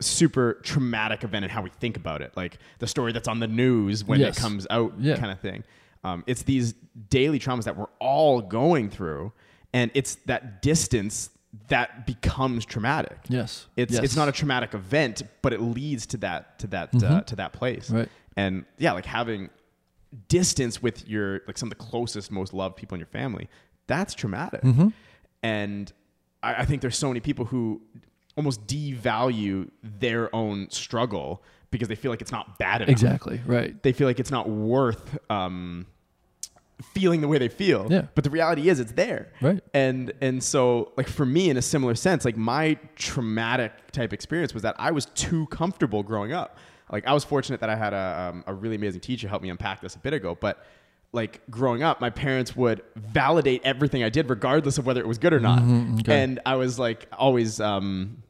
super traumatic event and how we think about it, like the story that's on the news when yes. it comes out, yeah. kind of thing. Um, it's these daily traumas that we're all going through, and it's that distance that becomes traumatic. Yes, it's yes. it's not a traumatic event, but it leads to that to that uh, mm-hmm. uh, to that place. Right and yeah like having distance with your like some of the closest most loved people in your family that's traumatic mm-hmm. and I, I think there's so many people who almost devalue their own struggle because they feel like it's not bad enough. Exactly, right. They feel like it's not worth um, feeling the way they feel. Yeah. But the reality is it's there. Right. And and so like for me in a similar sense, like my traumatic type experience was that I was too comfortable growing up like I was fortunate that I had a, um, a really amazing teacher help me unpack this a bit ago, but like growing up, my parents would validate everything I did, regardless of whether it was good or not. Mm-hmm, okay. And I was like always, um,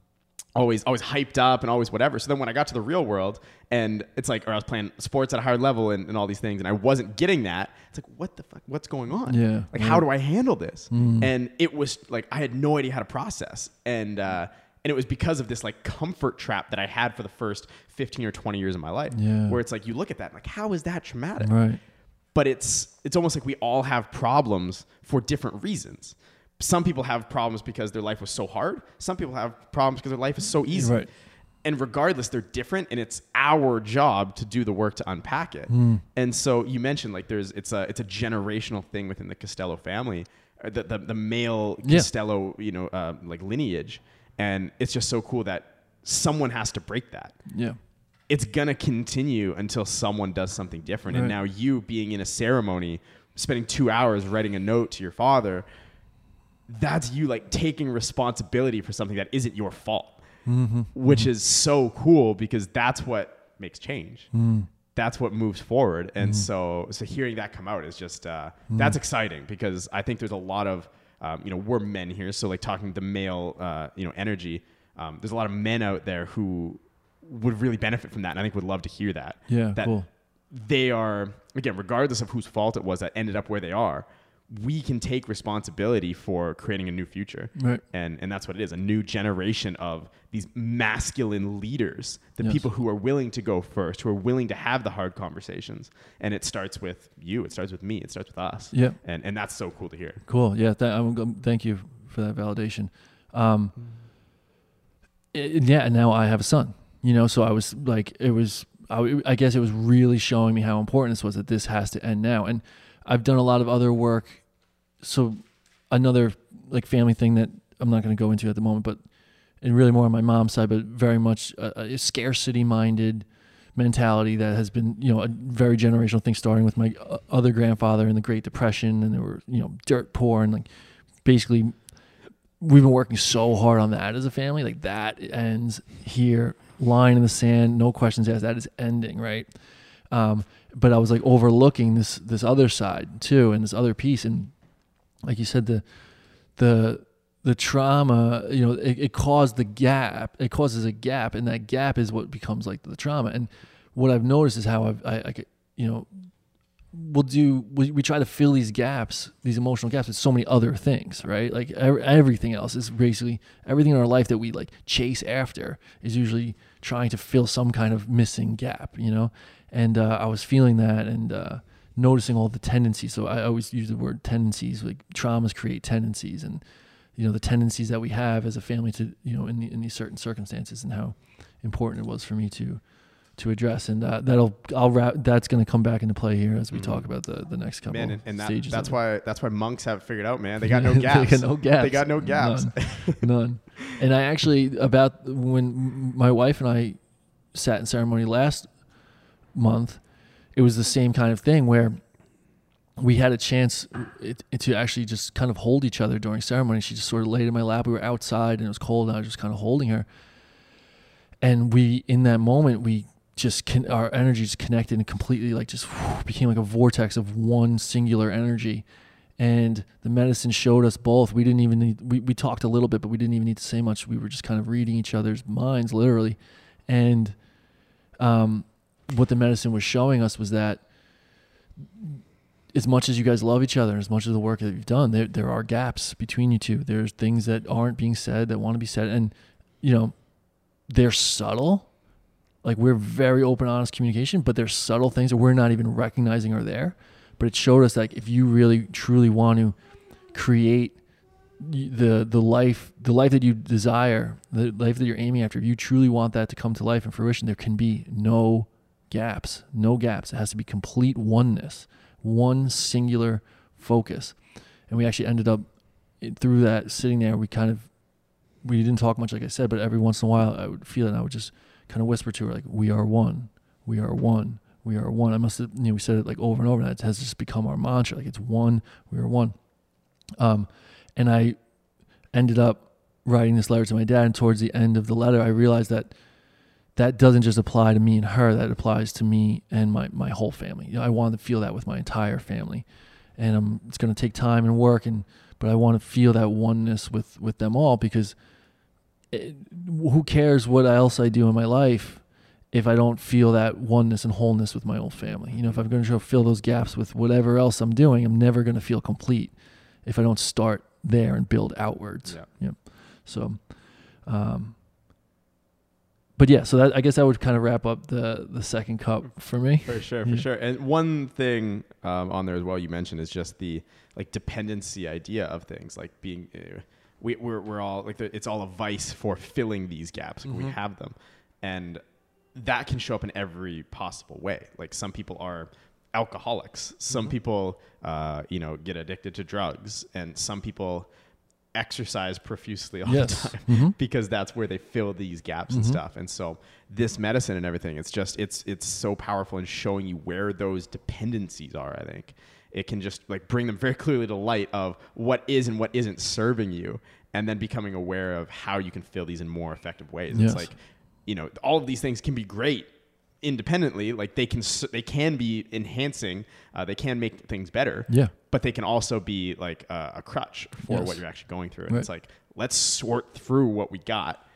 always, always hyped up and always whatever. So then when I got to the real world and it's like, or I was playing sports at a higher level and, and all these things, and I wasn't getting that, it's like, what the fuck, what's going on? Yeah. Like, yeah. how do I handle this? Mm. And it was like, I had no idea how to process. And, uh, and it was because of this like comfort trap that I had for the first 15 or 20 years of my life yeah. where it's like you look at that like how is that traumatic right but it's it's almost like we all have problems for different reasons some people have problems because their life was so hard some people have problems because their life is so easy right. and regardless they're different and it's our job to do the work to unpack it mm. and so you mentioned like there's it's a it's a generational thing within the Costello family uh, the the, the male yeah. Costello you know uh, like lineage and it's just so cool that someone has to break that. Yeah. It's going to continue until someone does something different. Right. And now you being in a ceremony, spending two hours writing a note to your father, that's you like taking responsibility for something that isn't your fault, mm-hmm. which mm-hmm. is so cool because that's what makes change. Mm. That's what moves forward. And mm. so, so hearing that come out is just, uh, mm. that's exciting because I think there's a lot of, um, you know, we're men here, so like talking the male, uh, you know, energy. Um, there's a lot of men out there who would really benefit from that, and I think would love to hear that. Yeah, that cool. They are again, regardless of whose fault it was that ended up where they are we can take responsibility for creating a new future. Right. And and that's what it is, a new generation of these masculine leaders, the yes. people who are willing to go first, who are willing to have the hard conversations. And it starts with you, it starts with me, it starts with us. Yeah. And and that's so cool to hear. Cool. Yeah, I'm, thank you for that validation. Um, it, yeah, and now I have a son. You know, so I was like it was I, I guess it was really showing me how important this was that this has to end now. And I've done a lot of other work. So another like family thing that I'm not going to go into at the moment, but and really more on my mom's side, but very much a, a scarcity minded mentality that has been, you know, a very generational thing starting with my uh, other grandfather in the Great Depression and they were, you know, dirt poor and like basically we've been working so hard on that as a family. Like that ends here, line in the sand, no questions asked. That is ending, right? Um, but I was like overlooking this this other side too, and this other piece, and like you said, the the the trauma, you know, it, it caused the gap. It causes a gap, and that gap is what becomes like the trauma. And what I've noticed is how I've, I, I you know, we'll do we, we try to fill these gaps these emotional gaps with so many other things right like everything else is basically everything in our life that we like chase after is usually trying to fill some kind of missing gap you know and uh, i was feeling that and uh, noticing all the tendencies so i always use the word tendencies like traumas create tendencies and you know the tendencies that we have as a family to you know in, the, in these certain circumstances and how important it was for me to to address, and uh, that'll I'll wrap. That's going to come back into play here as we mm-hmm. talk about the, the next couple man, and, and that, stages. That's why that's why monks have figured out, man. They got no gaps. they got no gaps. They got no gaps. None. None. And I actually about when my wife and I sat in ceremony last month, it was the same kind of thing where we had a chance it, it, to actually just kind of hold each other during ceremony. She just sort of laid in my lap. We were outside and it was cold, and I was just kind of holding her. And we, in that moment, we just con- our energies connected and completely like just became like a vortex of one singular energy and the medicine showed us both we didn't even need we, we talked a little bit but we didn't even need to say much we were just kind of reading each other's minds literally and um, what the medicine was showing us was that as much as you guys love each other as much of the work that you've done there, there are gaps between you two. There's things that aren't being said that want to be said. And you know they're subtle. Like we're very open, honest communication, but there's subtle things that we're not even recognizing are there. But it showed us like if you really truly want to create the the life the life that you desire, the life that you're aiming after, if you truly want that to come to life and fruition, there can be no gaps, no gaps. It has to be complete oneness, one singular focus. And we actually ended up through that sitting there. We kind of we didn't talk much, like I said, but every once in a while I would feel it. and I would just kind of whisper to her like, "We are one. We are one. We are one." I must have, you know, we said it like over and over. And that has just become our mantra. Like it's one. We are one. Um, and I ended up writing this letter to my dad. And towards the end of the letter, I realized that that doesn't just apply to me and her. That applies to me and my my whole family. You know, I want to feel that with my entire family, and um, it's going to take time and work. And but I want to feel that oneness with with them all because it, who cares what else I do in my life if I don't feel that oneness and wholeness with my own family? You know, if I'm going to fill those gaps with whatever else I'm doing, I'm never going to feel complete if I don't start there and build outwards. Yeah. yeah. So, um, but yeah, so that, I guess that would kind of wrap up the the second cup for me. For sure, for yeah. sure. And one thing um, on there as well you mentioned is just the like dependency idea of things, like being. Uh, we, we're, we're all like the, it's all a vice for filling these gaps. mm-hmm. We have them, and that can show up in every possible way. Like some people are alcoholics, some mm-hmm. people uh, you know get addicted to drugs, and some people exercise profusely all yes. the time mm-hmm. because that's where they fill these gaps mm-hmm. and stuff. And so this medicine and everything, it's just it's it's so powerful in showing you where those dependencies are. I think it can just like bring them very clearly to light of what is and what isn't serving you and then becoming aware of how you can fill these in more effective ways yes. it's like you know all of these things can be great independently like they can they can be enhancing uh, they can make things better yeah but they can also be like uh, a crutch for yes. what you're actually going through and right. it's like let's sort through what we got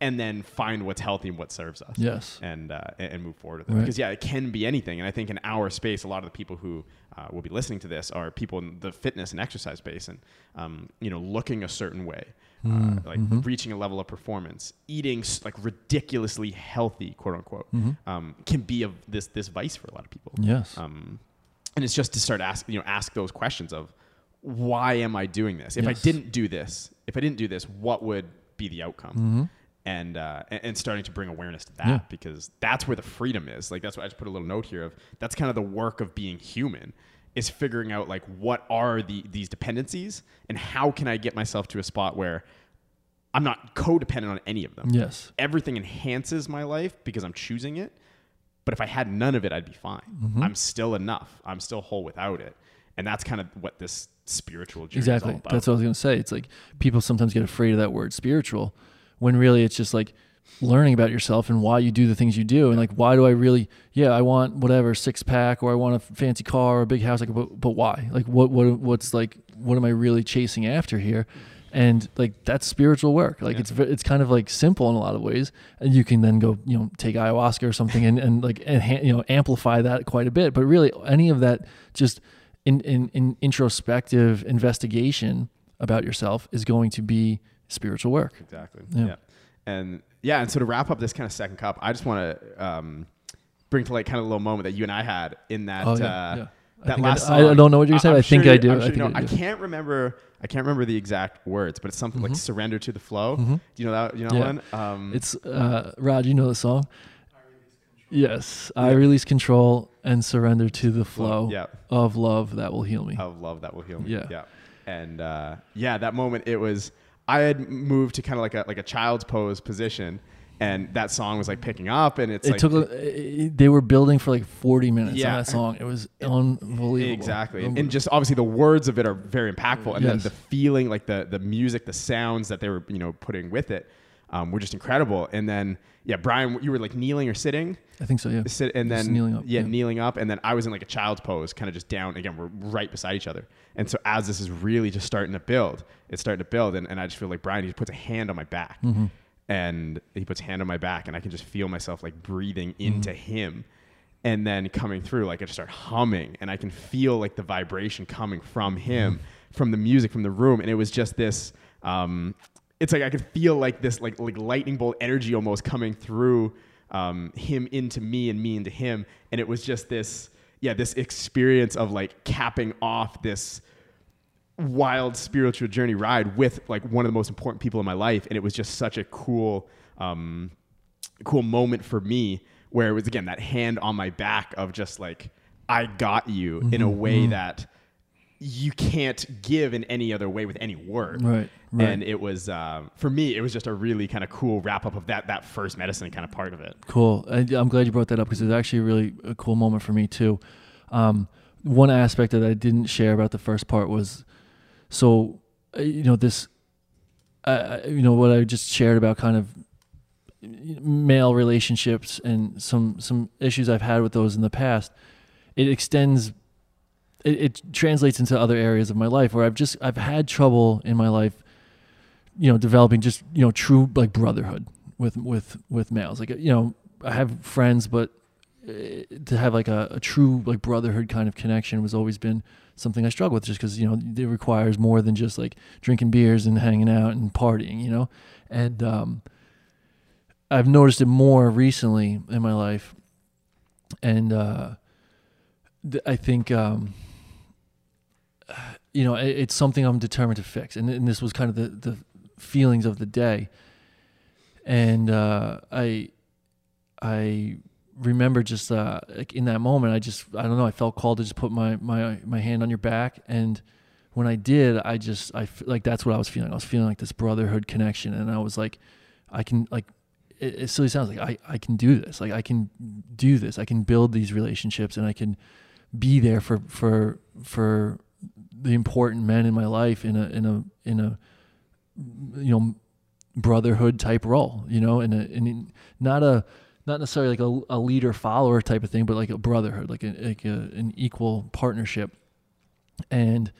and then find what's healthy and what serves us. Yes. And uh, and move forward with it. Right. Because yeah, it can be anything. And I think in our space, a lot of the people who uh, will be listening to this are people in the fitness and exercise space, and um, you know, looking a certain way, mm. uh, hmm. like mm-hmm. reaching a level of performance, eating like ridiculously healthy, quote unquote, mm-hmm. um, can be a, this this vice for a lot of people. Yes. Um, and it's just to start asking, you know, ask those questions of why am I doing this? If yes. I didn't do this, if I didn't do this, what would be the outcome? Mm-hmm and uh, and starting to bring awareness to that yeah. because that's where the freedom is. Like that's why I just put a little note here of that's kind of the work of being human is figuring out like what are the these dependencies and how can I get myself to a spot where I'm not codependent on any of them. Yes. Everything enhances my life because I'm choosing it. But if I had none of it, I'd be fine. Mm-hmm. I'm still enough. I'm still whole without it. And that's kind of what this spiritual journey Exactly. is all about. That's what I was going to say. It's like people sometimes get afraid of that word spiritual when really it's just like learning about yourself and why you do the things you do. And like, why do I really, yeah, I want whatever six pack or I want a fancy car or a big house. Like, but, but why? Like, what, what, what's like, what am I really chasing after here? And like, that's spiritual work. Like, Yeah. it's, it's kind of like simple in a lot of ways. And you can then go, you know, take ayahuasca or something and, and like, enhan you know, amplify that quite a bit. But really, any of that just, in, in, in introspective investigation about yourself is going to be spiritual work. Exactly. Yeah. Yeah. And yeah, and so to wrap up this kind of second cup, I just want to um, bring to light kind of a little moment that you and I had in that. Oh, uh, yeah, yeah. That think I last d- I song. I, don't know what you're gonna say, I'm I think sure I do. I'm I sure you think know. I I can't remember. I can't remember the exact words, but it's something like "surrender to the flow." Mhm. Do you know that? You know Yeah. that one? Um, It's uh, Rod. You know the song. Yes, I release control and surrender to the flow Yeah. of love that will heal me. of love that will heal me. Yeah. Yeah. And uh, yeah, that moment it was I had moved to kind of like a like a child's pose position and that song was like picking up and it's it like took. A, they were building for like 40 minutes Yeah. on that song. It was unbelievable. Exactly. And, and just obviously the words of it are very impactful. And then the feeling, like the the music, the sounds that they were, you know, putting with it, um, were just incredible. And then yeah, Brian, you were like kneeling or sitting, I think so. Yeah. sit, and Just then kneeling up, Yeah, yeah. kneeling up, and then I was in like a child's pose, kind of just down. Again, we're right beside each other. And so as this is really just starting to build, it's starting to build, and, and I just feel like Brian, he puts a hand on my back, Mm-hmm. and he puts a hand on my back, and I can just feel myself like breathing into Mm-hmm. him. And then coming through, like I just start humming, and I can feel like the vibration coming from him, Mm-hmm. from the music, from the room, and it was just this. Um, it's like I could feel like this, like like lightning bolt energy almost coming through um, him into me and me into him, and it was just this, yeah, this experience of like capping off this wild spiritual journey ride with like one of the most important people in my life, and it was just such a cool, um, cool moment for me where it was again that hand on my back of just like I got you in a way that you can't give in any other way with any word. Right, right. And it was um, for me, it was just a really kind of cool wrap up of that that first medicine kind of part of it. Cool. I, I'm glad you brought that up because it's actually a really a cool moment for me too. Um, one aspect that I didn't share about the first part was, so uh, you know this, uh, you know what I just shared about kind of male relationships and some some issues I've had with those in the past. It extends. It, it translates into other areas of my life where I've just I've had trouble in my life, you know, developing just you know true like brotherhood with with with males. Like you know, I have friends, but uh, to have like a, a true like brotherhood kind of connection was always been something I struggle with, just because you know it requires more than just like drinking beers and hanging out and partying, you know, and um, I've noticed it more recently in my life, and uh, th- I think. Um, you know, it, it's something I'm determined to fix, and, and this was kind of the, the feelings of the day. And uh, I, I remember just uh, like in that moment, I just I don't know, I felt called to just put my my my hand on your back, and when I did, I just I like that's what I was feeling. I was feeling like this brotherhood connection, and I was like, I can like. It, it silly sounds like I, I can do this. Like I can do this. I can build these relationships, and I can be there for for for the important men in my life in a in a in a you know brotherhood type role you know in a in not a not necessarily like a, a leader follower type of thing but like a brotherhood like a, like a an equal partnership. And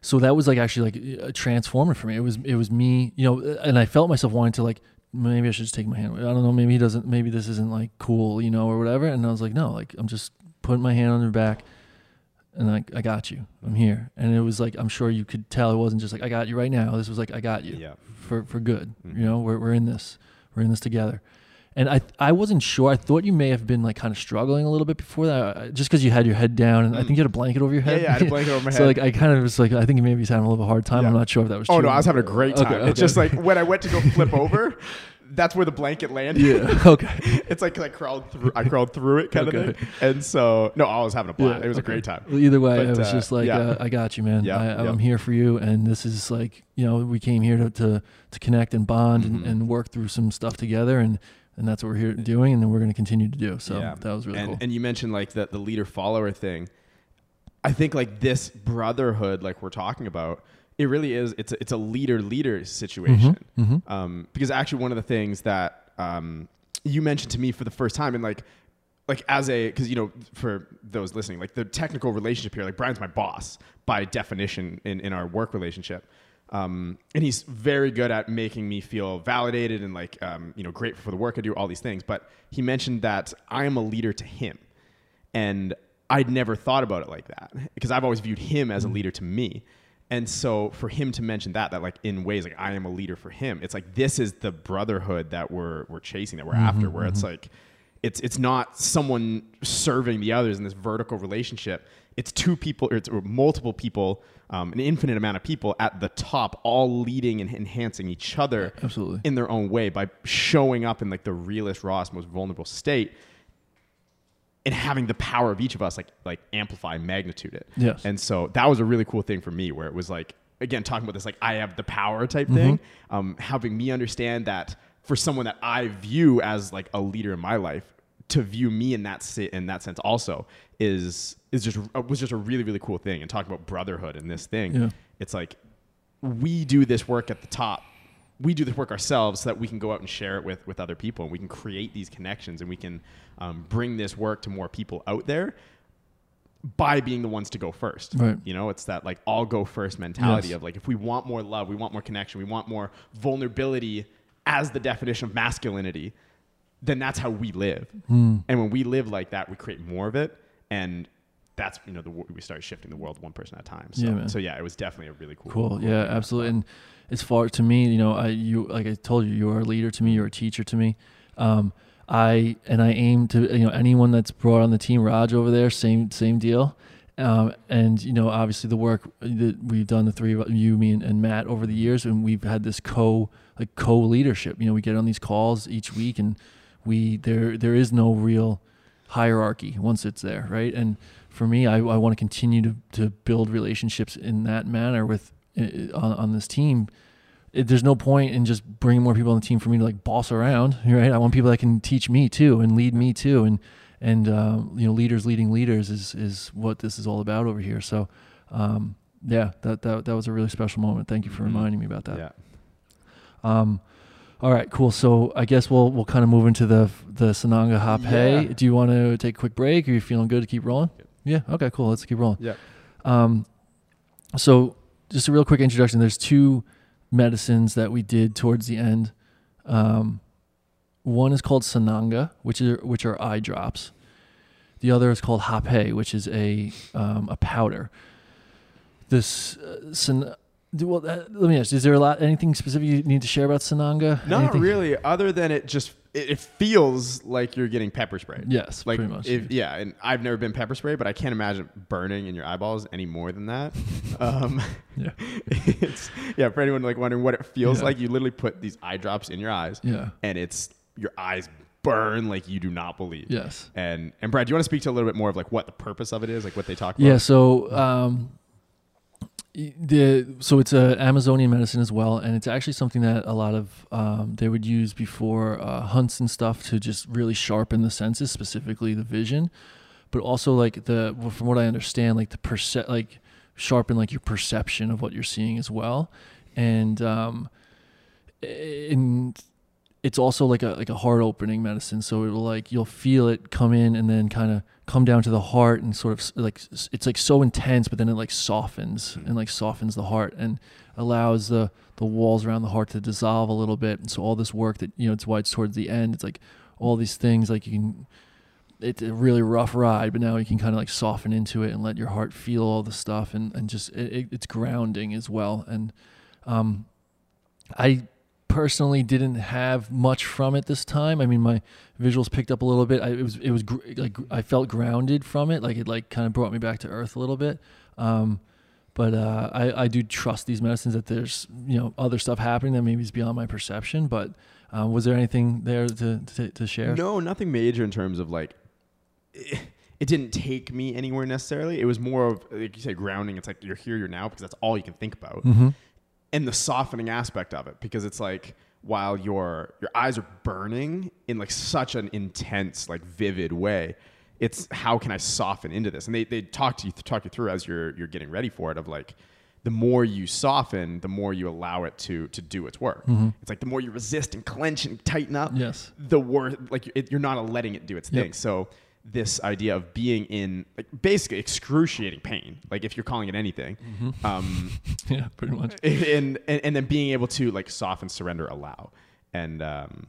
so that was like actually like a transformer for me. It was it was me you know and i felt myself wanting to like maybe i should just take my hand i don't know maybe he doesn't maybe this isn't like cool you know or whatever. And i was like no like i'm just putting my hand on your back and I, I got you. I'm here. And it was like I'm sure you could tell it wasn't just like I got you right now. This was like I got you Yeah. for for good. Mhm. You know, we're we're in this. We're in this together. And I I wasn't sure. I thought you may have been like kind of struggling a little bit before that, uh, just because you had your head down, and I Mm. think you had a blanket over your head. yeah, I had a blanket over my head. so like I kind of was like I think you maybe he's having a little bit of hard time. Yeah. I'm not sure if that was. True. Oh true. no, I was having a great time. Okay, It's just like when I went to go flip over, that's where the blanket landed. Yeah. Okay. it's like I crawled through. I crawled through it, kind Okay. of thing. And so, no, I was having a blast. it was okay. a great time. Well, either way, But, I was uh, just like, yeah. uh, I got you, man. Yeah, I, yeah. I'm here for you, and this is like, you know, we came here to to, to connect and bond and, Mhm. and work through some stuff together, and and that's what we're here doing, and then we're going to continue to do. So Yeah. that was really and, cool. and you mentioned like the, the leader follower thing. I think like this brotherhood, like we're talking about, it really is. It's a, it's a leader leader situation. hmm Um, because actually, one of the things that um, you mentioned to me for the first time, and like, like as a, because you know, for those listening, like the technical relationship here, like Brian's my boss by definition in in our work relationship. Um, and he's very good at making me feel validated and like, um, you know, grateful for the work I do, all these things. But he mentioned that I am a leader to him. And I'd never thought about it like that because I've always viewed him as a leader to me. And so for him to mention that, that like in ways like I am a leader for him, it's like this is the brotherhood that we're we're chasing, that we're after, where it's like it's it's not someone serving the others in this vertical relationship. It's two people, or it's or multiple people, um, an infinite amount of people at the top, all leading and enhancing each other Absolutely. in their own way by showing up in like the realest, rawest, most vulnerable state and having the power of each of us like like amplify magnitude it Yes. and so that was a really cool thing for me where it was like again talking about this like i have the power type thing um, helping me understand that for someone that i view as like a leader in my life to view me in that si- in that sense also is is just uh, was just a really really cool thing and talking about brotherhood and this thing Yeah. it's like we do this work at the top we do this work ourselves so that we can go out and share it with with other people and we can create these connections and we can um, bring this work to more people out there by being the ones to go first Right. you know it's that like i'll go first mentality Yes. of like if we want more love we want more connection we want more vulnerability as the definition of masculinity then that's how we live Hmm. and when we live like that we create more of it and that's you know the we start shifting the world one person at a time so Yeah, man. so yeah it was definitely a really cool Cool. Yeah, absolutely. And as far to me, you know, I you like I told you, you are a leader to me. You're a teacher to me. Um, I and I aim to you know anyone that's brought on the team. Raj over there, same same deal. Um, and you know, obviously the work that we've done, the three of you, me, and, and Matt over the years, and we've had this co like co leadership. You know, we get on these calls each week, and we there there is no real hierarchy once it's there, right? And for me, I, I want to continue to, to build relationships in that manner with uh, on, on this team. It, there's no point in just bringing more people on the team for me to like boss around, right? I want people that can teach me too and lead me too, and and um, you know, leaders leading leaders is is what this is all about over here. So, um, yeah, that, that that was a really special moment. Thank you for Mhm. reminding me about that. yeah Um, all right, cool. So I guess we'll we'll kind of move into the the Sananga Hape. Yeah. Do you want to take a quick break? Are you feeling good to keep rolling? Yeah. Okay. Cool. Let's keep rolling. yeah Um, so just a real quick introduction. There's two medicines that we did towards the end. Um, one is called Sananga, which are which are eye drops. The other is called Hape, which is a um, a powder. This uh, san- well, uh, let me ask: Is there a lot anything specific you need to share about Sananga? Not Anything- really, other than it just it, it feels like you're getting pepper sprayed. Yes, like pretty much. If, yeah, and I've never been pepper sprayed, but I can't imagine burning in your eyeballs any more than that. um, Yeah. it's yeah. For anyone like wondering what it feels Yeah. like, you literally put these eye drops in your eyes, yeah. and it's your eyes burn like you do not believe. Yes. And and Brad, do you want to speak to a little bit more of like what the purpose of it is, like what they talk about? Yeah. So um, the so it's a Amazonian medicine as well, and it's actually something that a lot of um, they would use before uh, hunts and stuff to just really sharpen the senses, specifically the vision, but also like the from what I understand, like the perce- like sharpen like your perception of what you're seeing as well, and um, and it's also like a like a heart opening medicine. So it'll like you'll feel it come in and then kind of come down to the heart and sort of like it's like so intense but then it like softens and like softens the heart and allows the the walls around the heart to dissolve a little bit. And so all this work that you know it's why it's towards the end it's like all these things like you can it's a really rough ride but now you can kind of like soften into it and let your heart feel all the stuff and and just it, it, it's grounding as well. And um i personally didn't have much from it this time. I mean, my visuals picked up a little bit. I, it was it was gr- like I felt grounded from it. Like it like kind of brought me back to earth a little bit. Um, but uh, I I do trust these medicines that there's you know other stuff happening that maybe is beyond my perception. But um, was there anything there to to, to share? No, nothing major in terms of like. It, it didn't take me anywhere necessarily. It was more of like you say grounding. It's like you're here, you're now because that's all you can think about, Mm-hmm. And the softening aspect of it because it's like while your your eyes are burning in like such an intense, like vivid way. It's how can I soften into this? And they they talk to you talk you through as you're you're getting ready for it of like the more you soften, the more you allow it to to do its work. Mm-hmm. It's like the more you resist and clench and tighten up, Yes. the worse. Like it, you're not letting it do its Yep. thing. So this idea of being in like basically excruciating pain, like if you're calling it anything, um, Yeah, pretty much. and, and and then being able to like soften, surrender, allow, and um,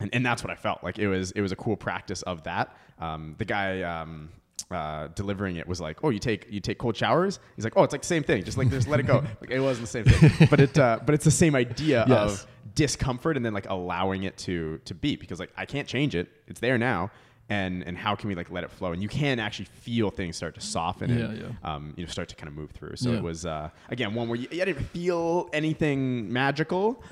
and, and that's what I felt like. It was it was a cool practice of that. Um, the guy um, uh, delivering it was like, "Oh, you take you take cold showers." He's like, "Oh, it's like the same thing. Just like just let it go." Like it wasn't the same thing, but it uh, but it's the same idea Yes. of discomfort and then like allowing it to to be because like I can't change it. It's there now. And, and how can we like let it flow? And you can actually feel things start to soften and Yeah, um, you know start to kind of move through. So Yeah. it was uh, again one where you, you didn't feel anything magical,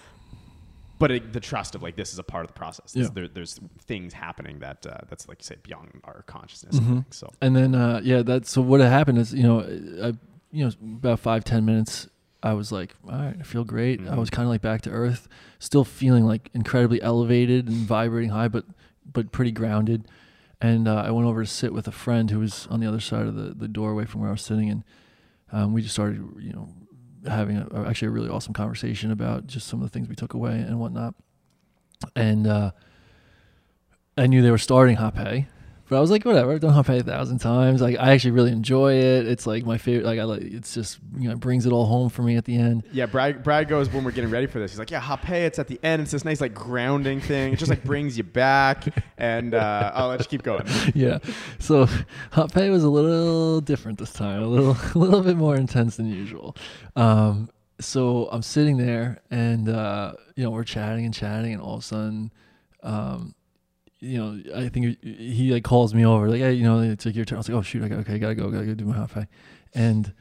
but it, the trust of like this is a part of the process. Yeah. There, there's things happening that uh, that's like you say beyond our consciousness. Mm-hmm. Think. So And then uh, yeah, that's so what happened is you know I you know about five ten minutes I was like all right I feel great I Mhm. was kind of like back to earth still feeling like incredibly elevated and vibrating high but but pretty grounded and uh, I went over to sit with a friend who was on the other side of the, the doorway from where I was sitting and um, we just started you know having a, actually a really awesome conversation about just some of the things we took away and whatnot. And uh, I knew they were starting Hape but I was like, whatever. I've done Hape a thousand times. Like, I actually really enjoy it. It's like my favorite. Like, I like. It's just you know, it brings it all home for me at the end. yeah, Brad, Brad goes when we're getting ready for this. He's like, yeah, hape. It's at the end. It's this nice like grounding thing. It just like brings you back. And uh, I'll let you keep going. yeah. So Hape was a little different this time. A little, a little bit more intense than usual. Um, so I'm sitting there, and uh, you know, we're chatting and chatting, and all of a sudden, um, you know, I think he, like calls me over, like, hey, you know, it's like your turn. I was like, oh shoot, I got okay, gotta go, gotta go do my Hape, and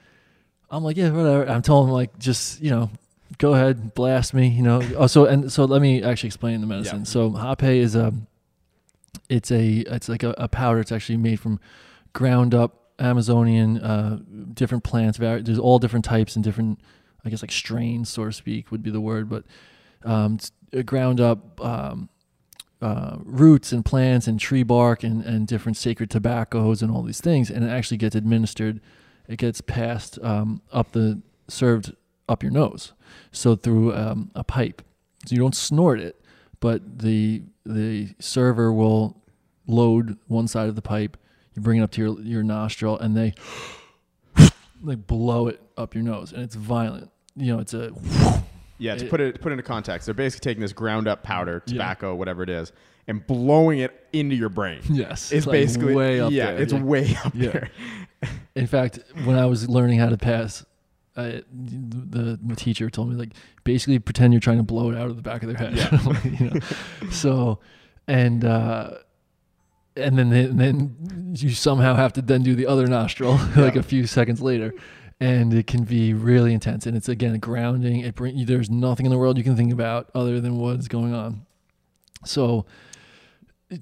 I'm like, yeah, whatever. I'm telling him like, just you know, go ahead, blast me, you know. Oh, so and so let me actually explain the medicine. Yeah. So Hape is a, it's a, it's like a, a powder. It's actually made from ground up Amazonian, uh, different plants. There's all different types and different, I guess like strains, so to speak, would be the word. But um, it's uh, ground up um, uh, roots and plants and tree bark and, and different sacred tobaccos and all these things, and it actually gets administered. It gets passed um, up the served up your nose, so through um, a pipe. So you don't snort it, but the the server will load one side of the pipe. You bring it up to your your nostril, and they like blow it up your nose, and it's violent. You know, it's a Yeah, to It- put it put it into context, they're basically taking this ground up powder, Yeah. tobacco, whatever it is, and blowing it into your brain. yes, It's like basically way up yeah, there. it's Yeah. way up Yeah. there. In fact, when I was learning how to pass, I, the, the teacher told me like basically pretend you're trying to blow it out of the back of their head. Yeah. you know? So, and uh, and then and then you somehow have to then do the other nostril like a few seconds later, and it can be really intense. And it's again grounding. It bring there's nothing in the world you can think about other than what's going on. So.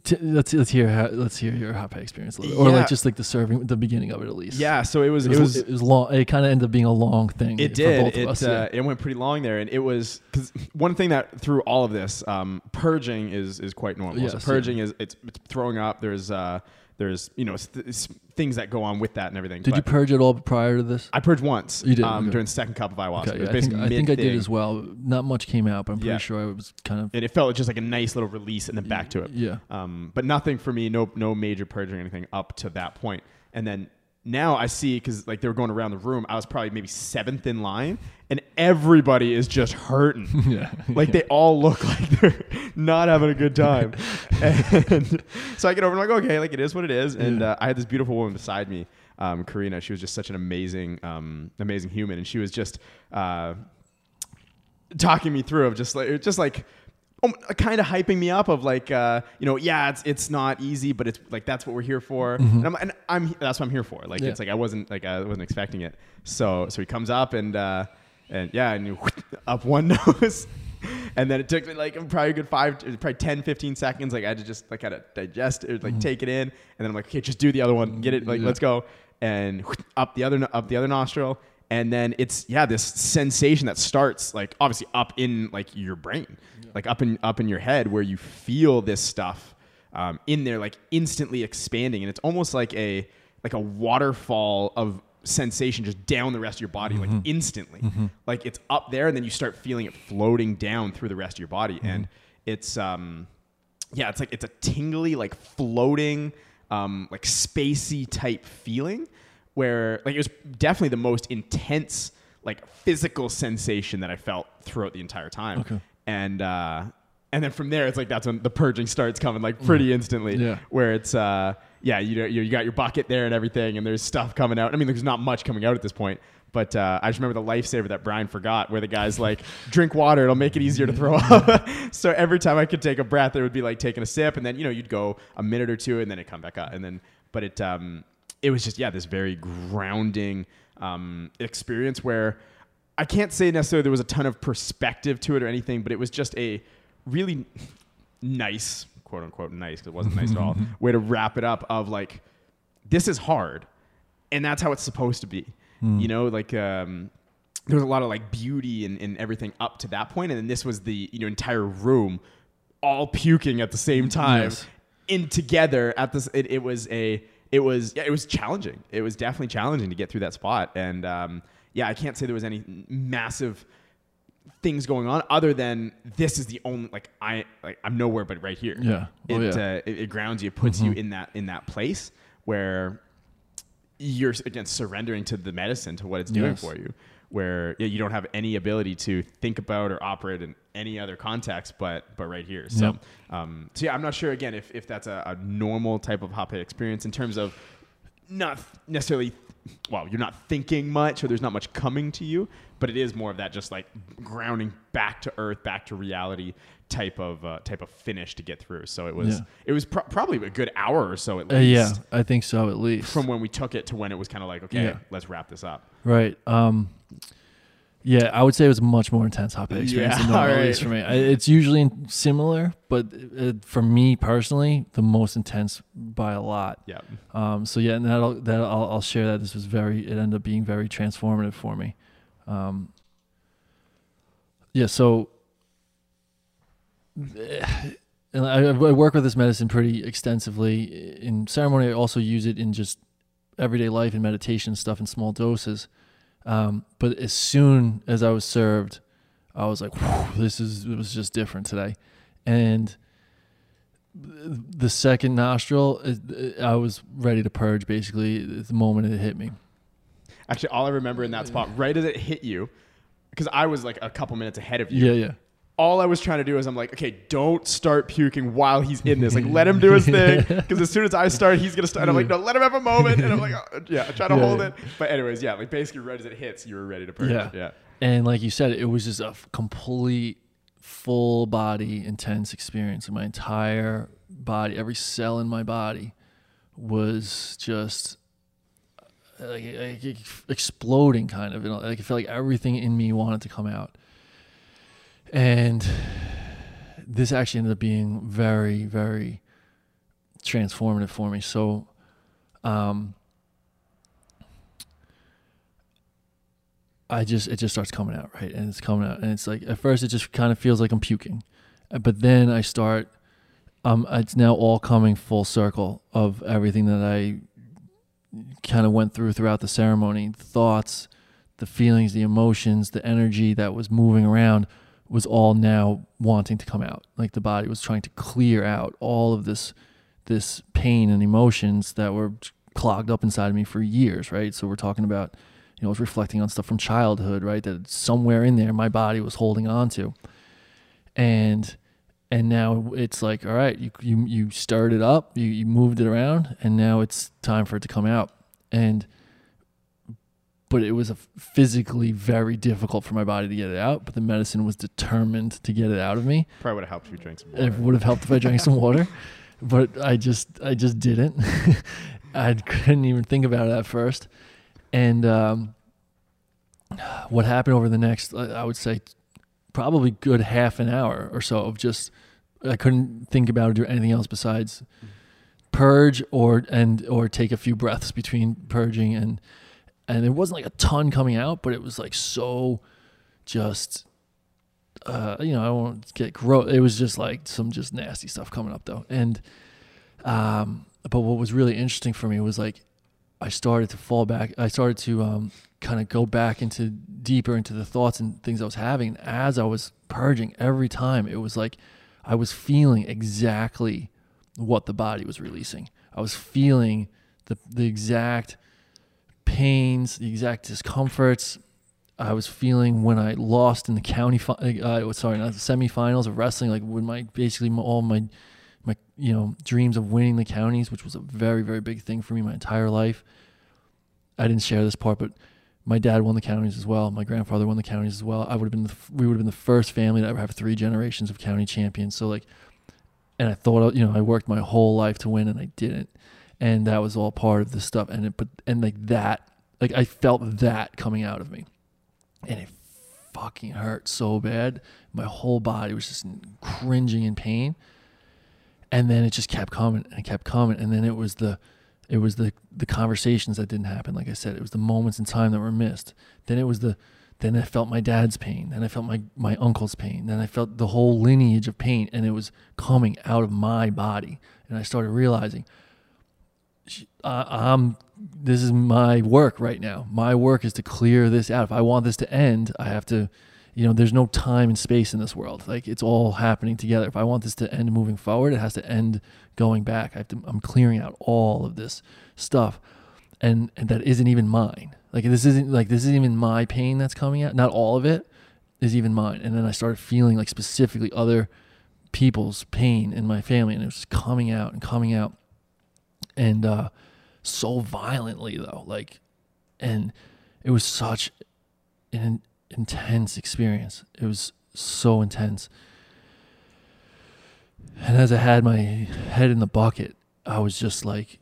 T- let's let's hear how, let's hear your Hape experience a little, bit. or Yeah. like just like the serving the beginning of it at least. Yeah, so it was It it was, was it was long. It kind of ended up being a long thing. It for did. both of It us. uh, yeah. it went pretty long there, and it was because one thing that through all of this, um, purging is is quite normal. Yes, so yeah. purging is it's, it's throwing up. There's uh, there's you know th- things that go on with that and everything. Did you purge at all prior to this? I purged once. You did, um, okay. during the second cup of ayahuasca. Okay, yeah, I think, I, think I did as well. Not much came out, but I'm pretty Yeah. sure I was kind of and it felt just like a nice little release, and then back to it. Yeah, Um, but nothing for me, no no major purging or anything up to that point. And then now I see because like they were going around the room, I was probably maybe seventh in line, and everybody is just hurting. yeah. Like they all look like they're not having a good time. and so I get over and I'm like, okay, like it is what it is. And Yeah. uh, I had this beautiful woman beside me, um, Karina. She was just such an amazing, um, amazing human, and she was just uh, talking me through of just like just like kind of hyping me up of like, uh, you know, yeah, it's it's not easy, but it's like that's what we're here for, and, I'm, and I'm that's what I'm here for. Like Yeah. it's like I wasn't like I wasn't expecting it. So so he comes up and uh, and yeah, and you up one nose. And then it took me like probably a good five, probably 10, 15 seconds. Like I had to just like kind of digest it, like take it in, and then I'm like, okay, just do the other one, get it, like Yeah. let's go, and up the other up the other nostril, and then it's yeah this sensation that starts like obviously up in like your brain, like up in up in your head where you feel this stuff um, in there like instantly expanding, and it's almost like a like a waterfall of sensation just down the rest of your body like instantly. Like it's up there and then you start feeling it floating down through the rest of your body. And it's um yeah it's like it's a tingly like floating um like spacey type feeling where like it was definitely the most intense like physical sensation that i felt throughout the entire time Okay. and uh and then from there it's like that's when the purging starts coming like pretty instantly Yeah. where it's uh yeah you know you you got your bucket there and everything and there's stuff coming out i mean there's not much coming out at this point but uh, I just remember the lifesaver that Brian forgot, where the guy's like, "Drink water; it'll make it easier to throw up." so every time I could take a breath, it would be like taking a sip, and then you know you'd go a minute or two, and then it come back up, and then but it um it was just yeah this very grounding um experience where I can't say necessarily there was a ton of perspective to it or anything, but it was just a really nice, quote unquote, nice, because it wasn't nice at all, way to wrap it up of like, this is hard. And that's how it's supposed to be. You know, like, um, there was a lot of like beauty and, and everything up to that point, And then this was the, you know, entire room all puking at the same time Yes. in together at this, it, it was a, it was, yeah, it was challenging. It was definitely challenging to get through that spot. And, um, yeah, I can't say there was any massive things going on other than this is the only like I like I'm nowhere but right here. Yeah. It Oh, yeah. Uh, it, it grounds you, it puts you in that in that place where you're again surrendering to the medicine to what it's doing Yes. for you. Where you don't have any ability to think about or operate in any other context, but but right here. So, Yep. um, so yeah, I'm not sure again if, if that's a, a normal type of hape experience in terms of not necessarily well you're not thinking much or there's not much coming to you but it is more of that just like grounding back to earth back to reality type of uh, type of finish to get through so it was Yeah. it was pro- probably a good hour or so at Uh, least yeah, I think so at least. from when we took it to when it was kind of like okay Yeah. let's wrap this up Right. Um, yeah, I would say it was a much more intense hape experience Yeah, than normal, at least for me. I, it's usually similar, but uh for me personally, the most intense by a lot. yeah Um, so yeah, and that'll, that I'll, I'll share that this was very, it ended up being very transformative for me. Um, yeah, so I, I work with this medicine pretty extensively in ceremony. I also use it in just everyday life and meditation stuff in small doses. Um, but as soon as I was served, I was like, "This is it was just different today," and the second nostril, I was ready to purge. Basically, the moment it hit me. actually all i remember in that spot right as it hit you because i was like a couple minutes ahead of you Yeah, yeah. All I was trying to do is I'm like, okay, don't start puking while he's in this. Like, let him do his thing. Because as soon as I start, he's gonna start. And I'm like, no, let him have a moment. And I'm like, oh, yeah, I try to Yeah, hold yeah. it. But anyways, yeah, like basically right as it hits, you were ready to purge. Yeah. yeah. And like you said, it was just a f- complete full body intense experience. My entire body, every cell in my body was just uh, like, like exploding kind of. You know, like I felt like everything in me wanted to come out. And this actually ended up being very, very transformative for me. So, um, I just it just starts coming out right, and it's coming out, and it's like at first it just kind of feels like I'm puking, Uh, but then I start, um, it's now all coming full circle of everything that I kind of went through throughout the ceremony, thoughts, the feelings, the emotions, the energy that was moving around was all now wanting to come out. Like the body was trying to clear out all of this this pain and emotions that were clogged up inside of me for years, right? So we're talking about, you know, I was reflecting on stuff from childhood, right? That somewhere in there my body was holding on to. And and now it's like, all right, you you you stirred it up, you, you moved it around, and now it's time for it to come out. And but it was a physically very difficult for my body to get it out. But the medicine was determined to get it out of me. Probably would have helped if you drank some It would have helped if I drank some water, but I just I just didn't. I couldn't even think about it at first. And um, what happened over the next, I I would say, probably good half an hour or so of just I couldn't think about or do anything else besides purge or and or take a few breaths between purging and and it wasn't like a ton coming out, but it was like so just uh, you know, I won't get gross. It was just like some just nasty stuff coming up though. And, um, but what was really interesting for me was like, I started to fall back. I started to, um, kind of go back into deeper into the thoughts and things I was having. As I was purging every time, it was like, I was feeling exactly what the body was releasing. I was feeling the, the exact pains, the exact discomforts, I was feeling when I lost in the county, fi- uh, sorry, not the semifinals of wrestling, like when my basically all my my you know dreams of winning the counties, which was a very very big thing for me my entire life. I didn't share this part, but my dad won the counties as well. My grandfather won the counties as well. I would have been the, we would have been the first family to ever have three generations of county champions. So like, and I thought you know I worked my whole life to win, and I didn't, and that was all part of the stuff. And it, but and like that, like I felt that coming out of me and it fucking hurt so bad. My whole body was just cringing in pain. And then it just kept coming and kept coming. And then it was the it was the the conversations that didn't happen. Like I said, it was the moments in time that were missed. Then it was the then I felt my dad's pain. Then I felt my my uncle's pain. Then I felt the whole lineage of pain and it was coming out of my body. And I started realizing uh, I'm this is my work right now. My work is to clear this out. If I want this to end, I have to, you know, there's no time and space in this world. Like it's all happening together. If I want this to end moving forward, it has to end going back. I have to, I'm clearing out all of this stuff, and and that isn't even mine. Like this isn't like this isn't even my pain that's coming out. Not all of it is even mine. And then I started feeling like specifically other people's pain in my family, and it was just coming out and coming out, and uh, so violently though. Like, and it was such an intense experience. It was so intense. And as I had my head in the bucket, I was just like,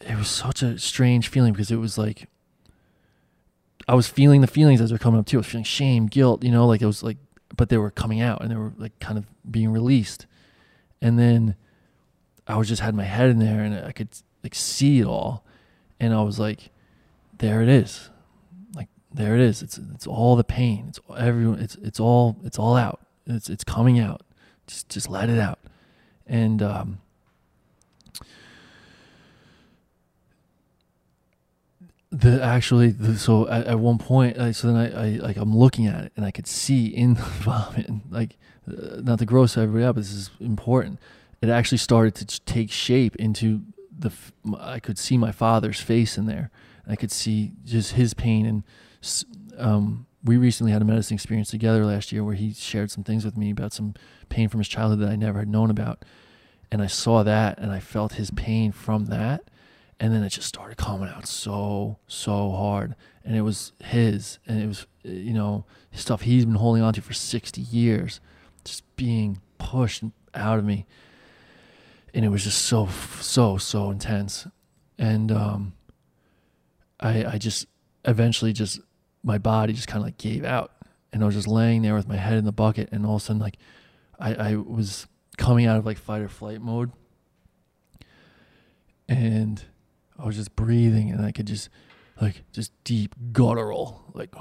it was such a strange feeling because it was like, I was feeling the feelings as they're coming up too. I was feeling shame, guilt, you know, like it was like, but they were coming out and they were like kind of being released. And then I was just had my head in there and I could like see it all. And I was like, there it is. Like there it is. It's it's all the pain. It's everyone it's it's all it's all out. It's it's coming out. Just just let it out. And um the actually the, so at, at one point uh, so then I, I like i'm looking at it and i could see in the vomit like uh, not to gross everybody but this is important it actually started to take shape into the I could see my father's face in there. I could see just his pain and um, we recently had a medicine experience together last year where he shared some things with me about some pain from his childhood that i never had known about. And i saw that and i felt his pain from that. And then it just started coming out so so hard. And it was his. And it was uh, you know stuff he's been holding on to for 60 years just being pushed out of me and it was just so so so intense. And um i i just eventually just my body just kind of like gave out. And i was just laying there with my head in the bucket and all of a sudden like i i was coming out of like fight or flight mode. And I was just breathing and I could just like just deep guttural like it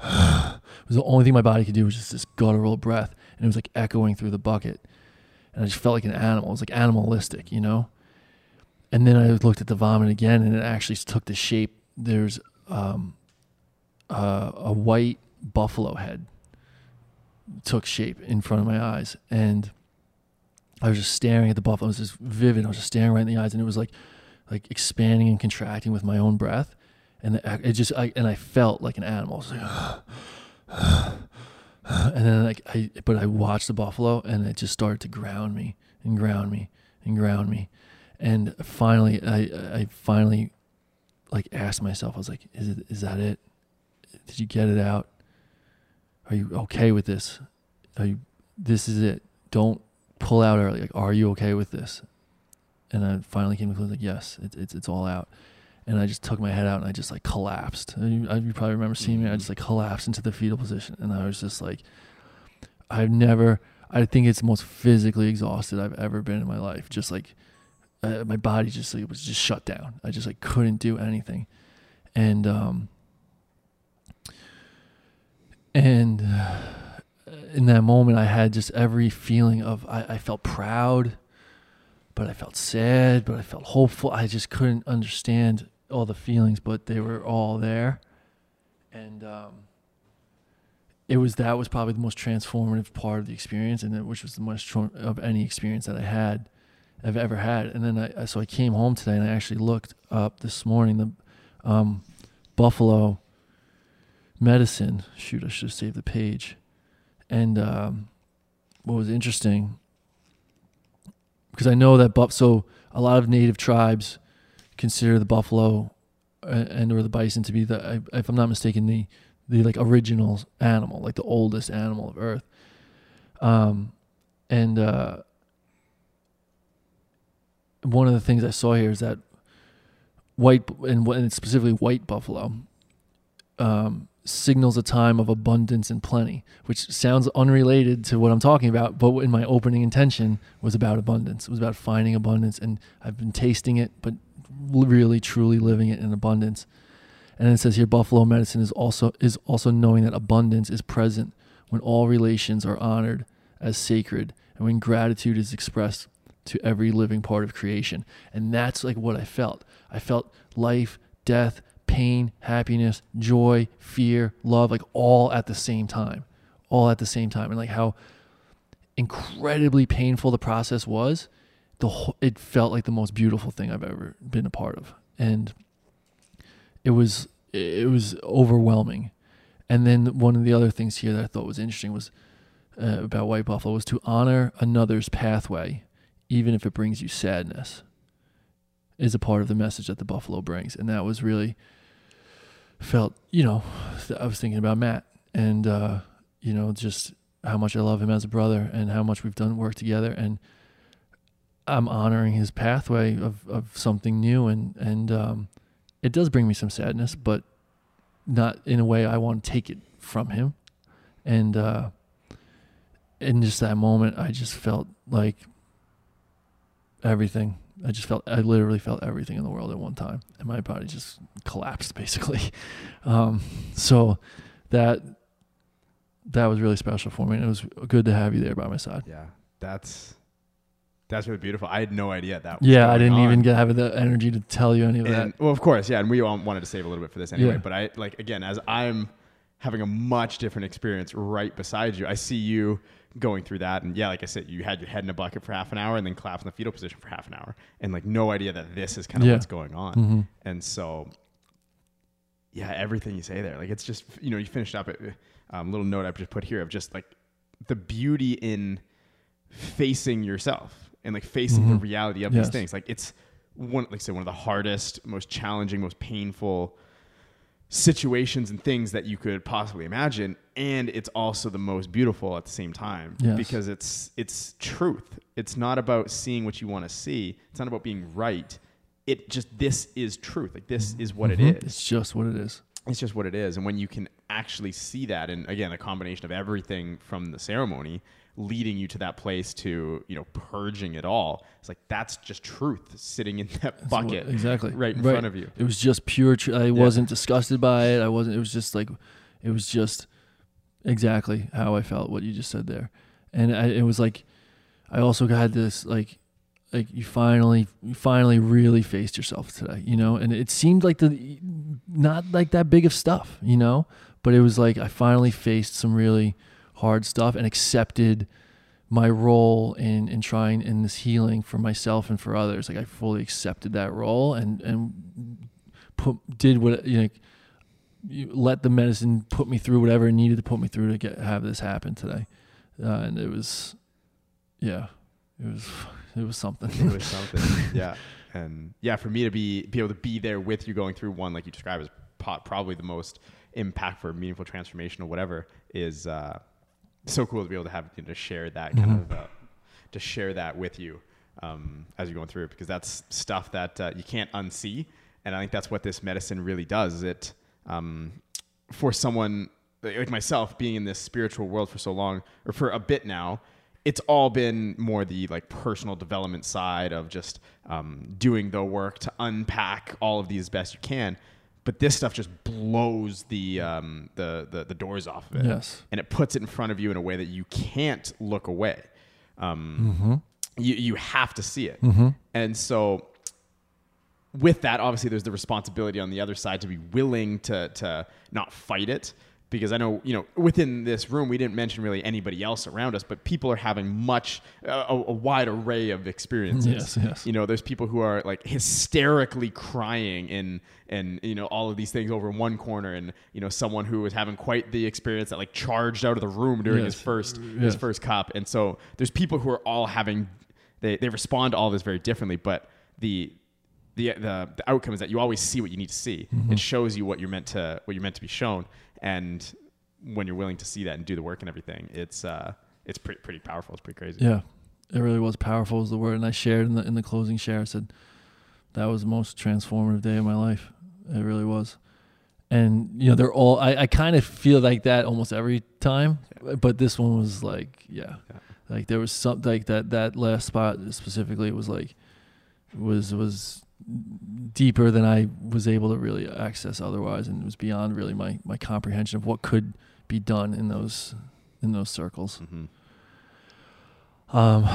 was the only thing my body could do was just this guttural breath. And it was like echoing through the bucket and I just felt like an animal it was like animalistic you know and then I looked at the vomit again and it actually took the shape there's um uh, a white buffalo head took shape in front of my eyes and I was just staring at the buffalo. It was just vivid. I was just staring right in the eyes, and it was like, like expanding and contracting with my own breath, and the, it just, I and I felt like an animal. Like, and then like I, but I watched the buffalo, and it just started to ground me and ground me and ground me, and finally, I, I finally like asked myself, I was like, is it is that it? Did you get it out? Are you okay with this? Are you this is it. Don't pull out early. Like, are you okay with this? And I finally came to the conclusion like, yes, it's it's all out. And I just took my head out and I just like collapsed. And you, you probably remember seeing me. I just like collapsed into the fetal position, and I was just like, I've never. I think it's the most physically exhausted I've ever been in my life. Just like uh, my body just like was just shut down. I just like couldn't do anything, and um, and uh, in that moment, I had just every feeling of I, I felt proud, but I felt sad, but I felt hopeful. I just couldn't understand all the feelings, but they were all there, and um, it was that was probably the most transformative part of the experience, and which was the most of any experience that I had, I've ever had. And then I so I came home today, and I actually looked up this morning the um, Buffalo medicine. Shoot, I should have saved the page. And um, what was interesting, because I know that buff. So a lot of native tribes consider the buffalo and or the bison to be the, if I'm not mistaken, the the like original animal, like the oldest animal of Earth. Um, and uh, one of the things I saw here is that white and, and specifically white buffalo um, signals a time of abundance and plenty, which sounds unrelated to what I'm talking about, but in my opening intention was about abundance. It was about finding abundance, and I've been tasting it, but really, truly living it in abundance. And it says here, Buffalo medicine is also is also knowing that abundance is present when all relations are honored as sacred, and when gratitude is expressed to every living part of creation. And that's like what I felt. I felt life, death, pain, happiness, joy, fear, love, like all at the same time. All at the same time. And like how incredibly painful the process was, the whole, it felt like the most beautiful thing I've ever been a part of. And it was it was overwhelming. And then one of the other things here that I thought was interesting was uh, about White Buffalo was to honor another's pathway, even if it brings you sadness, is a part of the message that the Buffalo brings. And that was really felt, you know, I was thinking about Matt and, uh, you know, just how much I love him as a brother and how much we've done work together. And I'm honoring his pathway of, of something new. And, and, um, it does bring me some sadness, but not in a way I want to take it from him. And, uh, in just that moment, I just felt like everything I just felt I literally felt everything in the world at one time, and my body just collapsed basically. Um, so that that was really special for me, and it was good to have you there by my side. Yeah, that's that's really beautiful. I had no idea that. yeah, I didn't on. even get have the energy to tell you any of and, that. Well, of course, yeah, and we all wanted to save a little bit for this anyway. Yeah. But I like again, as I'm having a much different experience right beside you, I see you going through that. And yeah, like I said, you had your head in a bucket for half an hour and then collapse in the fetal position for half an hour and like no idea that this is kind of yeah. what's going on. Mm-hmm. And so, yeah, everything you say there, like it's just, you know, you finished up a um, little note I've just put here of just like the beauty in facing yourself and like facing mm-hmm. the reality of yes. these things. Like it's one, like I said, one of the hardest, most challenging, most painful situations and things that you could possibly imagine and it's also the most beautiful at the same time yes. because it's it's truth. It's not about seeing what you want to see. It's not about being right. It just this is truth. Like this is what mm-hmm. it is. It's just what it is. It's just what it is. And when you can actually see that and again a combination of everything from the ceremony leading you to that place to you know purging it all. It's like that's just truth sitting in that that's bucket what, exactly. right in right. front of you. It was just pure tr- i yeah. wasn't disgusted by it. I wasn't it was just like it was just exactly how i felt what you just said there. And I, it was like i also had this like like you finally you finally really faced yourself today you know? And it seemed like the not like that big of stuff you know? But it was like i finally faced some really hard stuff and accepted my role in in trying in this healing for myself and for others. Like I fully accepted that role and and put did what you know. You let the medicine put me through whatever it needed to put me through to get have this happen today, uh, and it was, yeah, it was it was something. it was something. yeah, and yeah, for me to be be able to be there with you going through one like you described is probably the most impactful, meaningful transformation or whatever is uh, so cool to be able to have you know, to share that kind Mhm. of uh, to share that with you um, as you're going through it because that's stuff that uh, you can't unsee, and I think that's what this medicine really does. Is it um, for someone like like myself being in this spiritual world for so long or for a bit now it's all been more the like personal development side of just um, doing the work to unpack all of these best you can but this stuff just blows the, um, the, the the doors off of it Yes. and it puts it in front of you in a way that you can't look away um, Mm-hmm. you, you have to see it Mm-hmm. and so with that, obviously there's the responsibility on the other side to be willing to to not fight it. Because I know, you know, within this room, we didn't mention really anybody else around us, but people are having much, uh, a, a wide array of experiences. Yes, yes. You know, there's people who are like hysterically crying and, and, you know, all of these things over in one corner. And, you know, someone who was having quite the experience that like charged out of the room during his first, Yes. his first cup. And so there's people who are all having, they, they respond to all this very differently, but the, the, the the outcome is that you always see what you need to see. Mm-hmm. It shows you what you're meant to what you're meant to be shown, and when you're willing to see that and do the work and everything, it's uh it's pretty pretty powerful. It's pretty crazy. Yeah, it really was powerful. Was the word, and I shared in the in the closing share. I said that was the most transformative day of my life. It really was. And you know, they're all. I, I kind of feel like that almost every time, but this one was like, yeah, Yeah. like there was something like that. That last spot specifically was like was was deeper than I was able to really access otherwise, and it was beyond really my my comprehension of what could be done in those in those circles. hmm Um,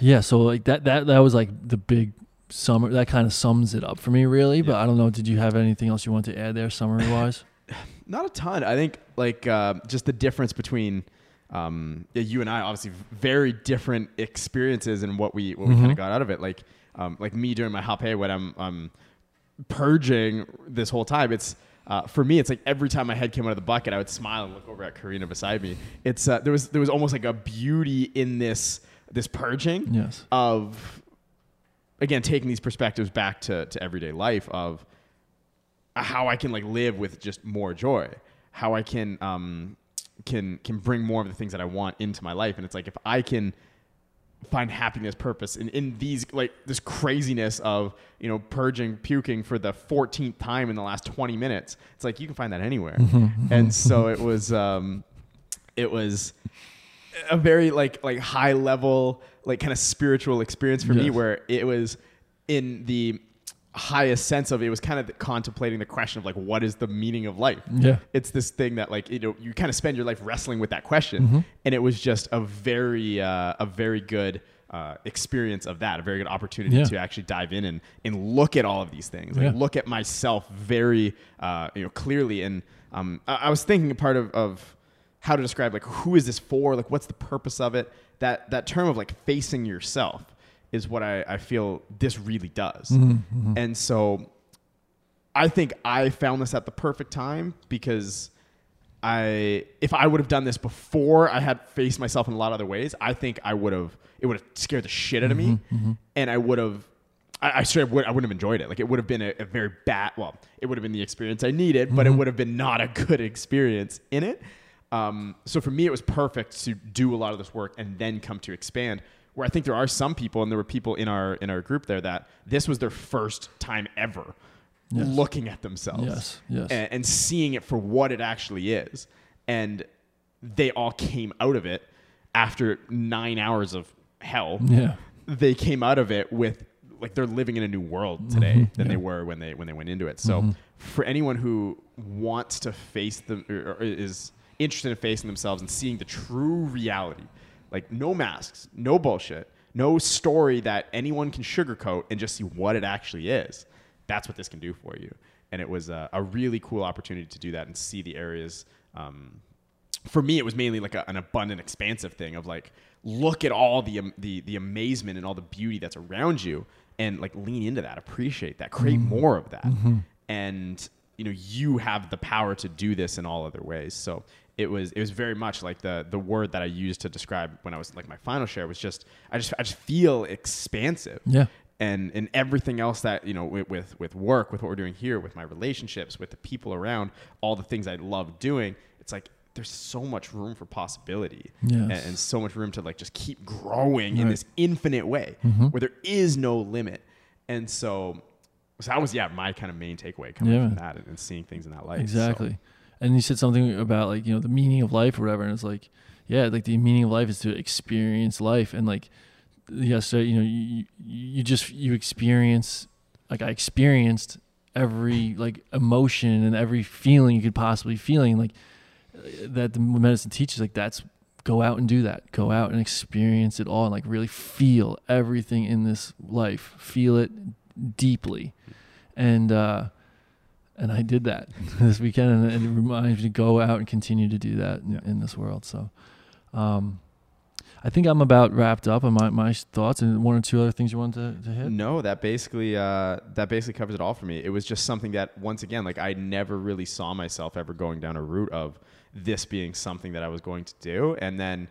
yeah, so like that that that was like the big summer. That kind of sums it up for me, really. But I don't know. Did you have anything else you want to add there, summary wise? Not a ton. I think like uh, just the difference between um, yeah, you and I obviously very different experiences and what we what we kind Mhm. of got out of it. Like um, like me doing my hape when I'm um, purging this whole time. It's uh, for me. It's like every time my head came out of the bucket, I would smile and look over at Karina beside me. It's uh, there was there was almost like a beauty in this this purging yes. of again taking these perspectives back to, to everyday life of how I can like live with just more joy, how I can um, can can bring more of the things that I want into my life, and it's like if I can find happiness, purpose in, in these like this craziness of you know purging, puking for the 14th time in the last 20 minutes, it's like you can find that anywhere, and so it was um, it was a very like like high level like kind of spiritual experience for me where it was in the highest sense of it was kind of contemplating the question of like what is the meaning of life Yeah. it's this thing that like you know you kind of spend your life wrestling with that question Mm-hmm. and it was just a very uh, a very good uh, experience of that a very good opportunity Yeah. to actually dive in and and look at all of these things like Yeah. look at myself very uh, you know clearly and um, I, I was thinking part of, of how to describe like who is this for like what's the purpose of it that that term of like facing yourself is what I, I feel this really does Mm-hmm. and so I think I found this at the perfect time because I if I would have done this before I had faced myself in a lot of other ways, I think I would have it would have scared the shit out of me, and I would have. I, I straight up would I wouldn't have enjoyed it. Like it would have been a, a very bad. Well, it would have been the experience I needed, but it would have been not a good experience in it. Um, so for me, it was perfect to do a lot of this work and then come to expand. Where I think there are some people, and there were people in our in our group there that this was their first time ever Yes. looking at themselves Yes. Yes. and, and seeing it for what it actually is. And they all came out of it after nine hours of hell. yeah. They came out of it with like they're living in a new world today mm-hmm. than they were when they when they went into it. So mm-hmm. for anyone who wants to face them or, or is interested in facing themselves and seeing the true reality, like no masks, no bullshit, no story that anyone can sugarcoat, and just see what it actually is. That's what this can do for you. And it was a, a really cool opportunity to do that and see the areas. Um, for me, it was mainly like a, an abundant, expansive thing of like, look at all the, um, the the amazement and all the beauty that's around you, and like lean into that, appreciate that, create more of that, and you know you have the power to do this in all other ways. So it was it was very much like the the word that I used to describe when I was like my final share was just I just I just feel expansive. Yeah. And and everything else that you know with, with work, with what we're doing here, with my relationships, with the people around, all the things I love doing, it's like there's so much room for possibility Yes. and, and so much room to like just keep growing in this infinite way Mhm. where there is no limit. And so, so that was yeah my kind of main takeaway coming Yeah, from that and, and seeing things in that light. So, Exactly. And you said something about like, you know, the meaning of life or whatever. And it's like, yeah, like the meaning of life is to experience life. And like, yesterday, you know, you, you just, you experience, like I experienced every like emotion and every feeling you could possibly feeling like that the medicine teaches like that's go out and do that go out and experience it all and like really feel everything in this life feel it deeply and uh and I did that this weekend, and, it reminds me to go out and continue to do that in, Yeah. in this world. So, um, I think I'm about wrapped up on my, my thoughts, and one or two other things you wanted to, to hit. No, that basically uh, that basically covers it all for me. It was just something that once again, like I never really saw myself ever going down a route of this being something that I was going to do, and then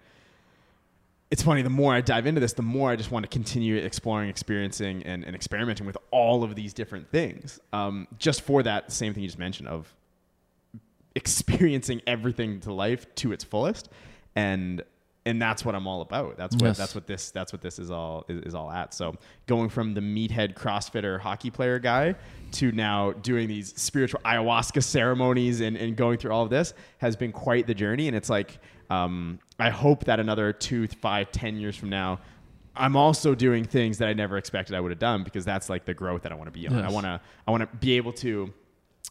it's funny. The more I dive into this, the more I just want to continue exploring, experiencing, and, and experimenting with all of these different things. Um, just for that same thing you just mentioned of experiencing everything to life to its fullest, and and that's what I'm all about. That's what Yes. that's what this that's what this is all is, is all at. So going from the meathead CrossFitter hockey player guy to now doing these spiritual ayahuasca ceremonies and, and going through all of this has been quite the journey. And it's like um, I hope that another two, five, ten years from now. I'm also doing things that I never expected I would have done because that's like the growth that I want to be on. I want to I want to be able to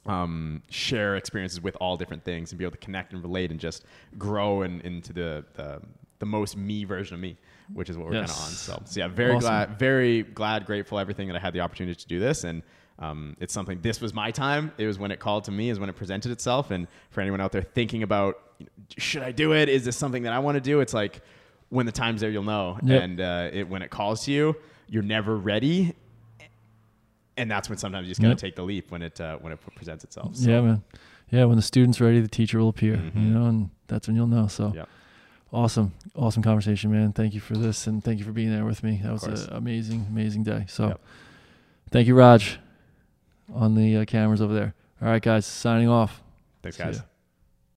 um, share experiences with all different things and be able to connect and relate and just grow and into the, the the most me version of me, which is what we're Yes. kind of on. So, so yeah, very Awesome. glad, very glad, grateful, everything that I had the opportunity to do this, and um, it's something. This was my time. It was when it called to me. Is when it presented itself. And for anyone out there thinking about, you know, should I do it? Is this something that I want to do? It's like when the time's there, you'll know. Yep. And uh, it, when it calls to you, you're never ready. And that's when sometimes you just gotta Yep. take the leap when it uh, when it presents itself. So, Yeah, man. Yeah, when the student's ready, the teacher will appear. Mhm. You know, and that's when you'll know. So, Yeah. awesome, awesome conversation, man. Thank you for this, and thank you for being there with me. That was an amazing, amazing day. So, Yep. thank you, Raj, on the uh, cameras over there. All right, guys, signing off. Thanks, See guys. ya.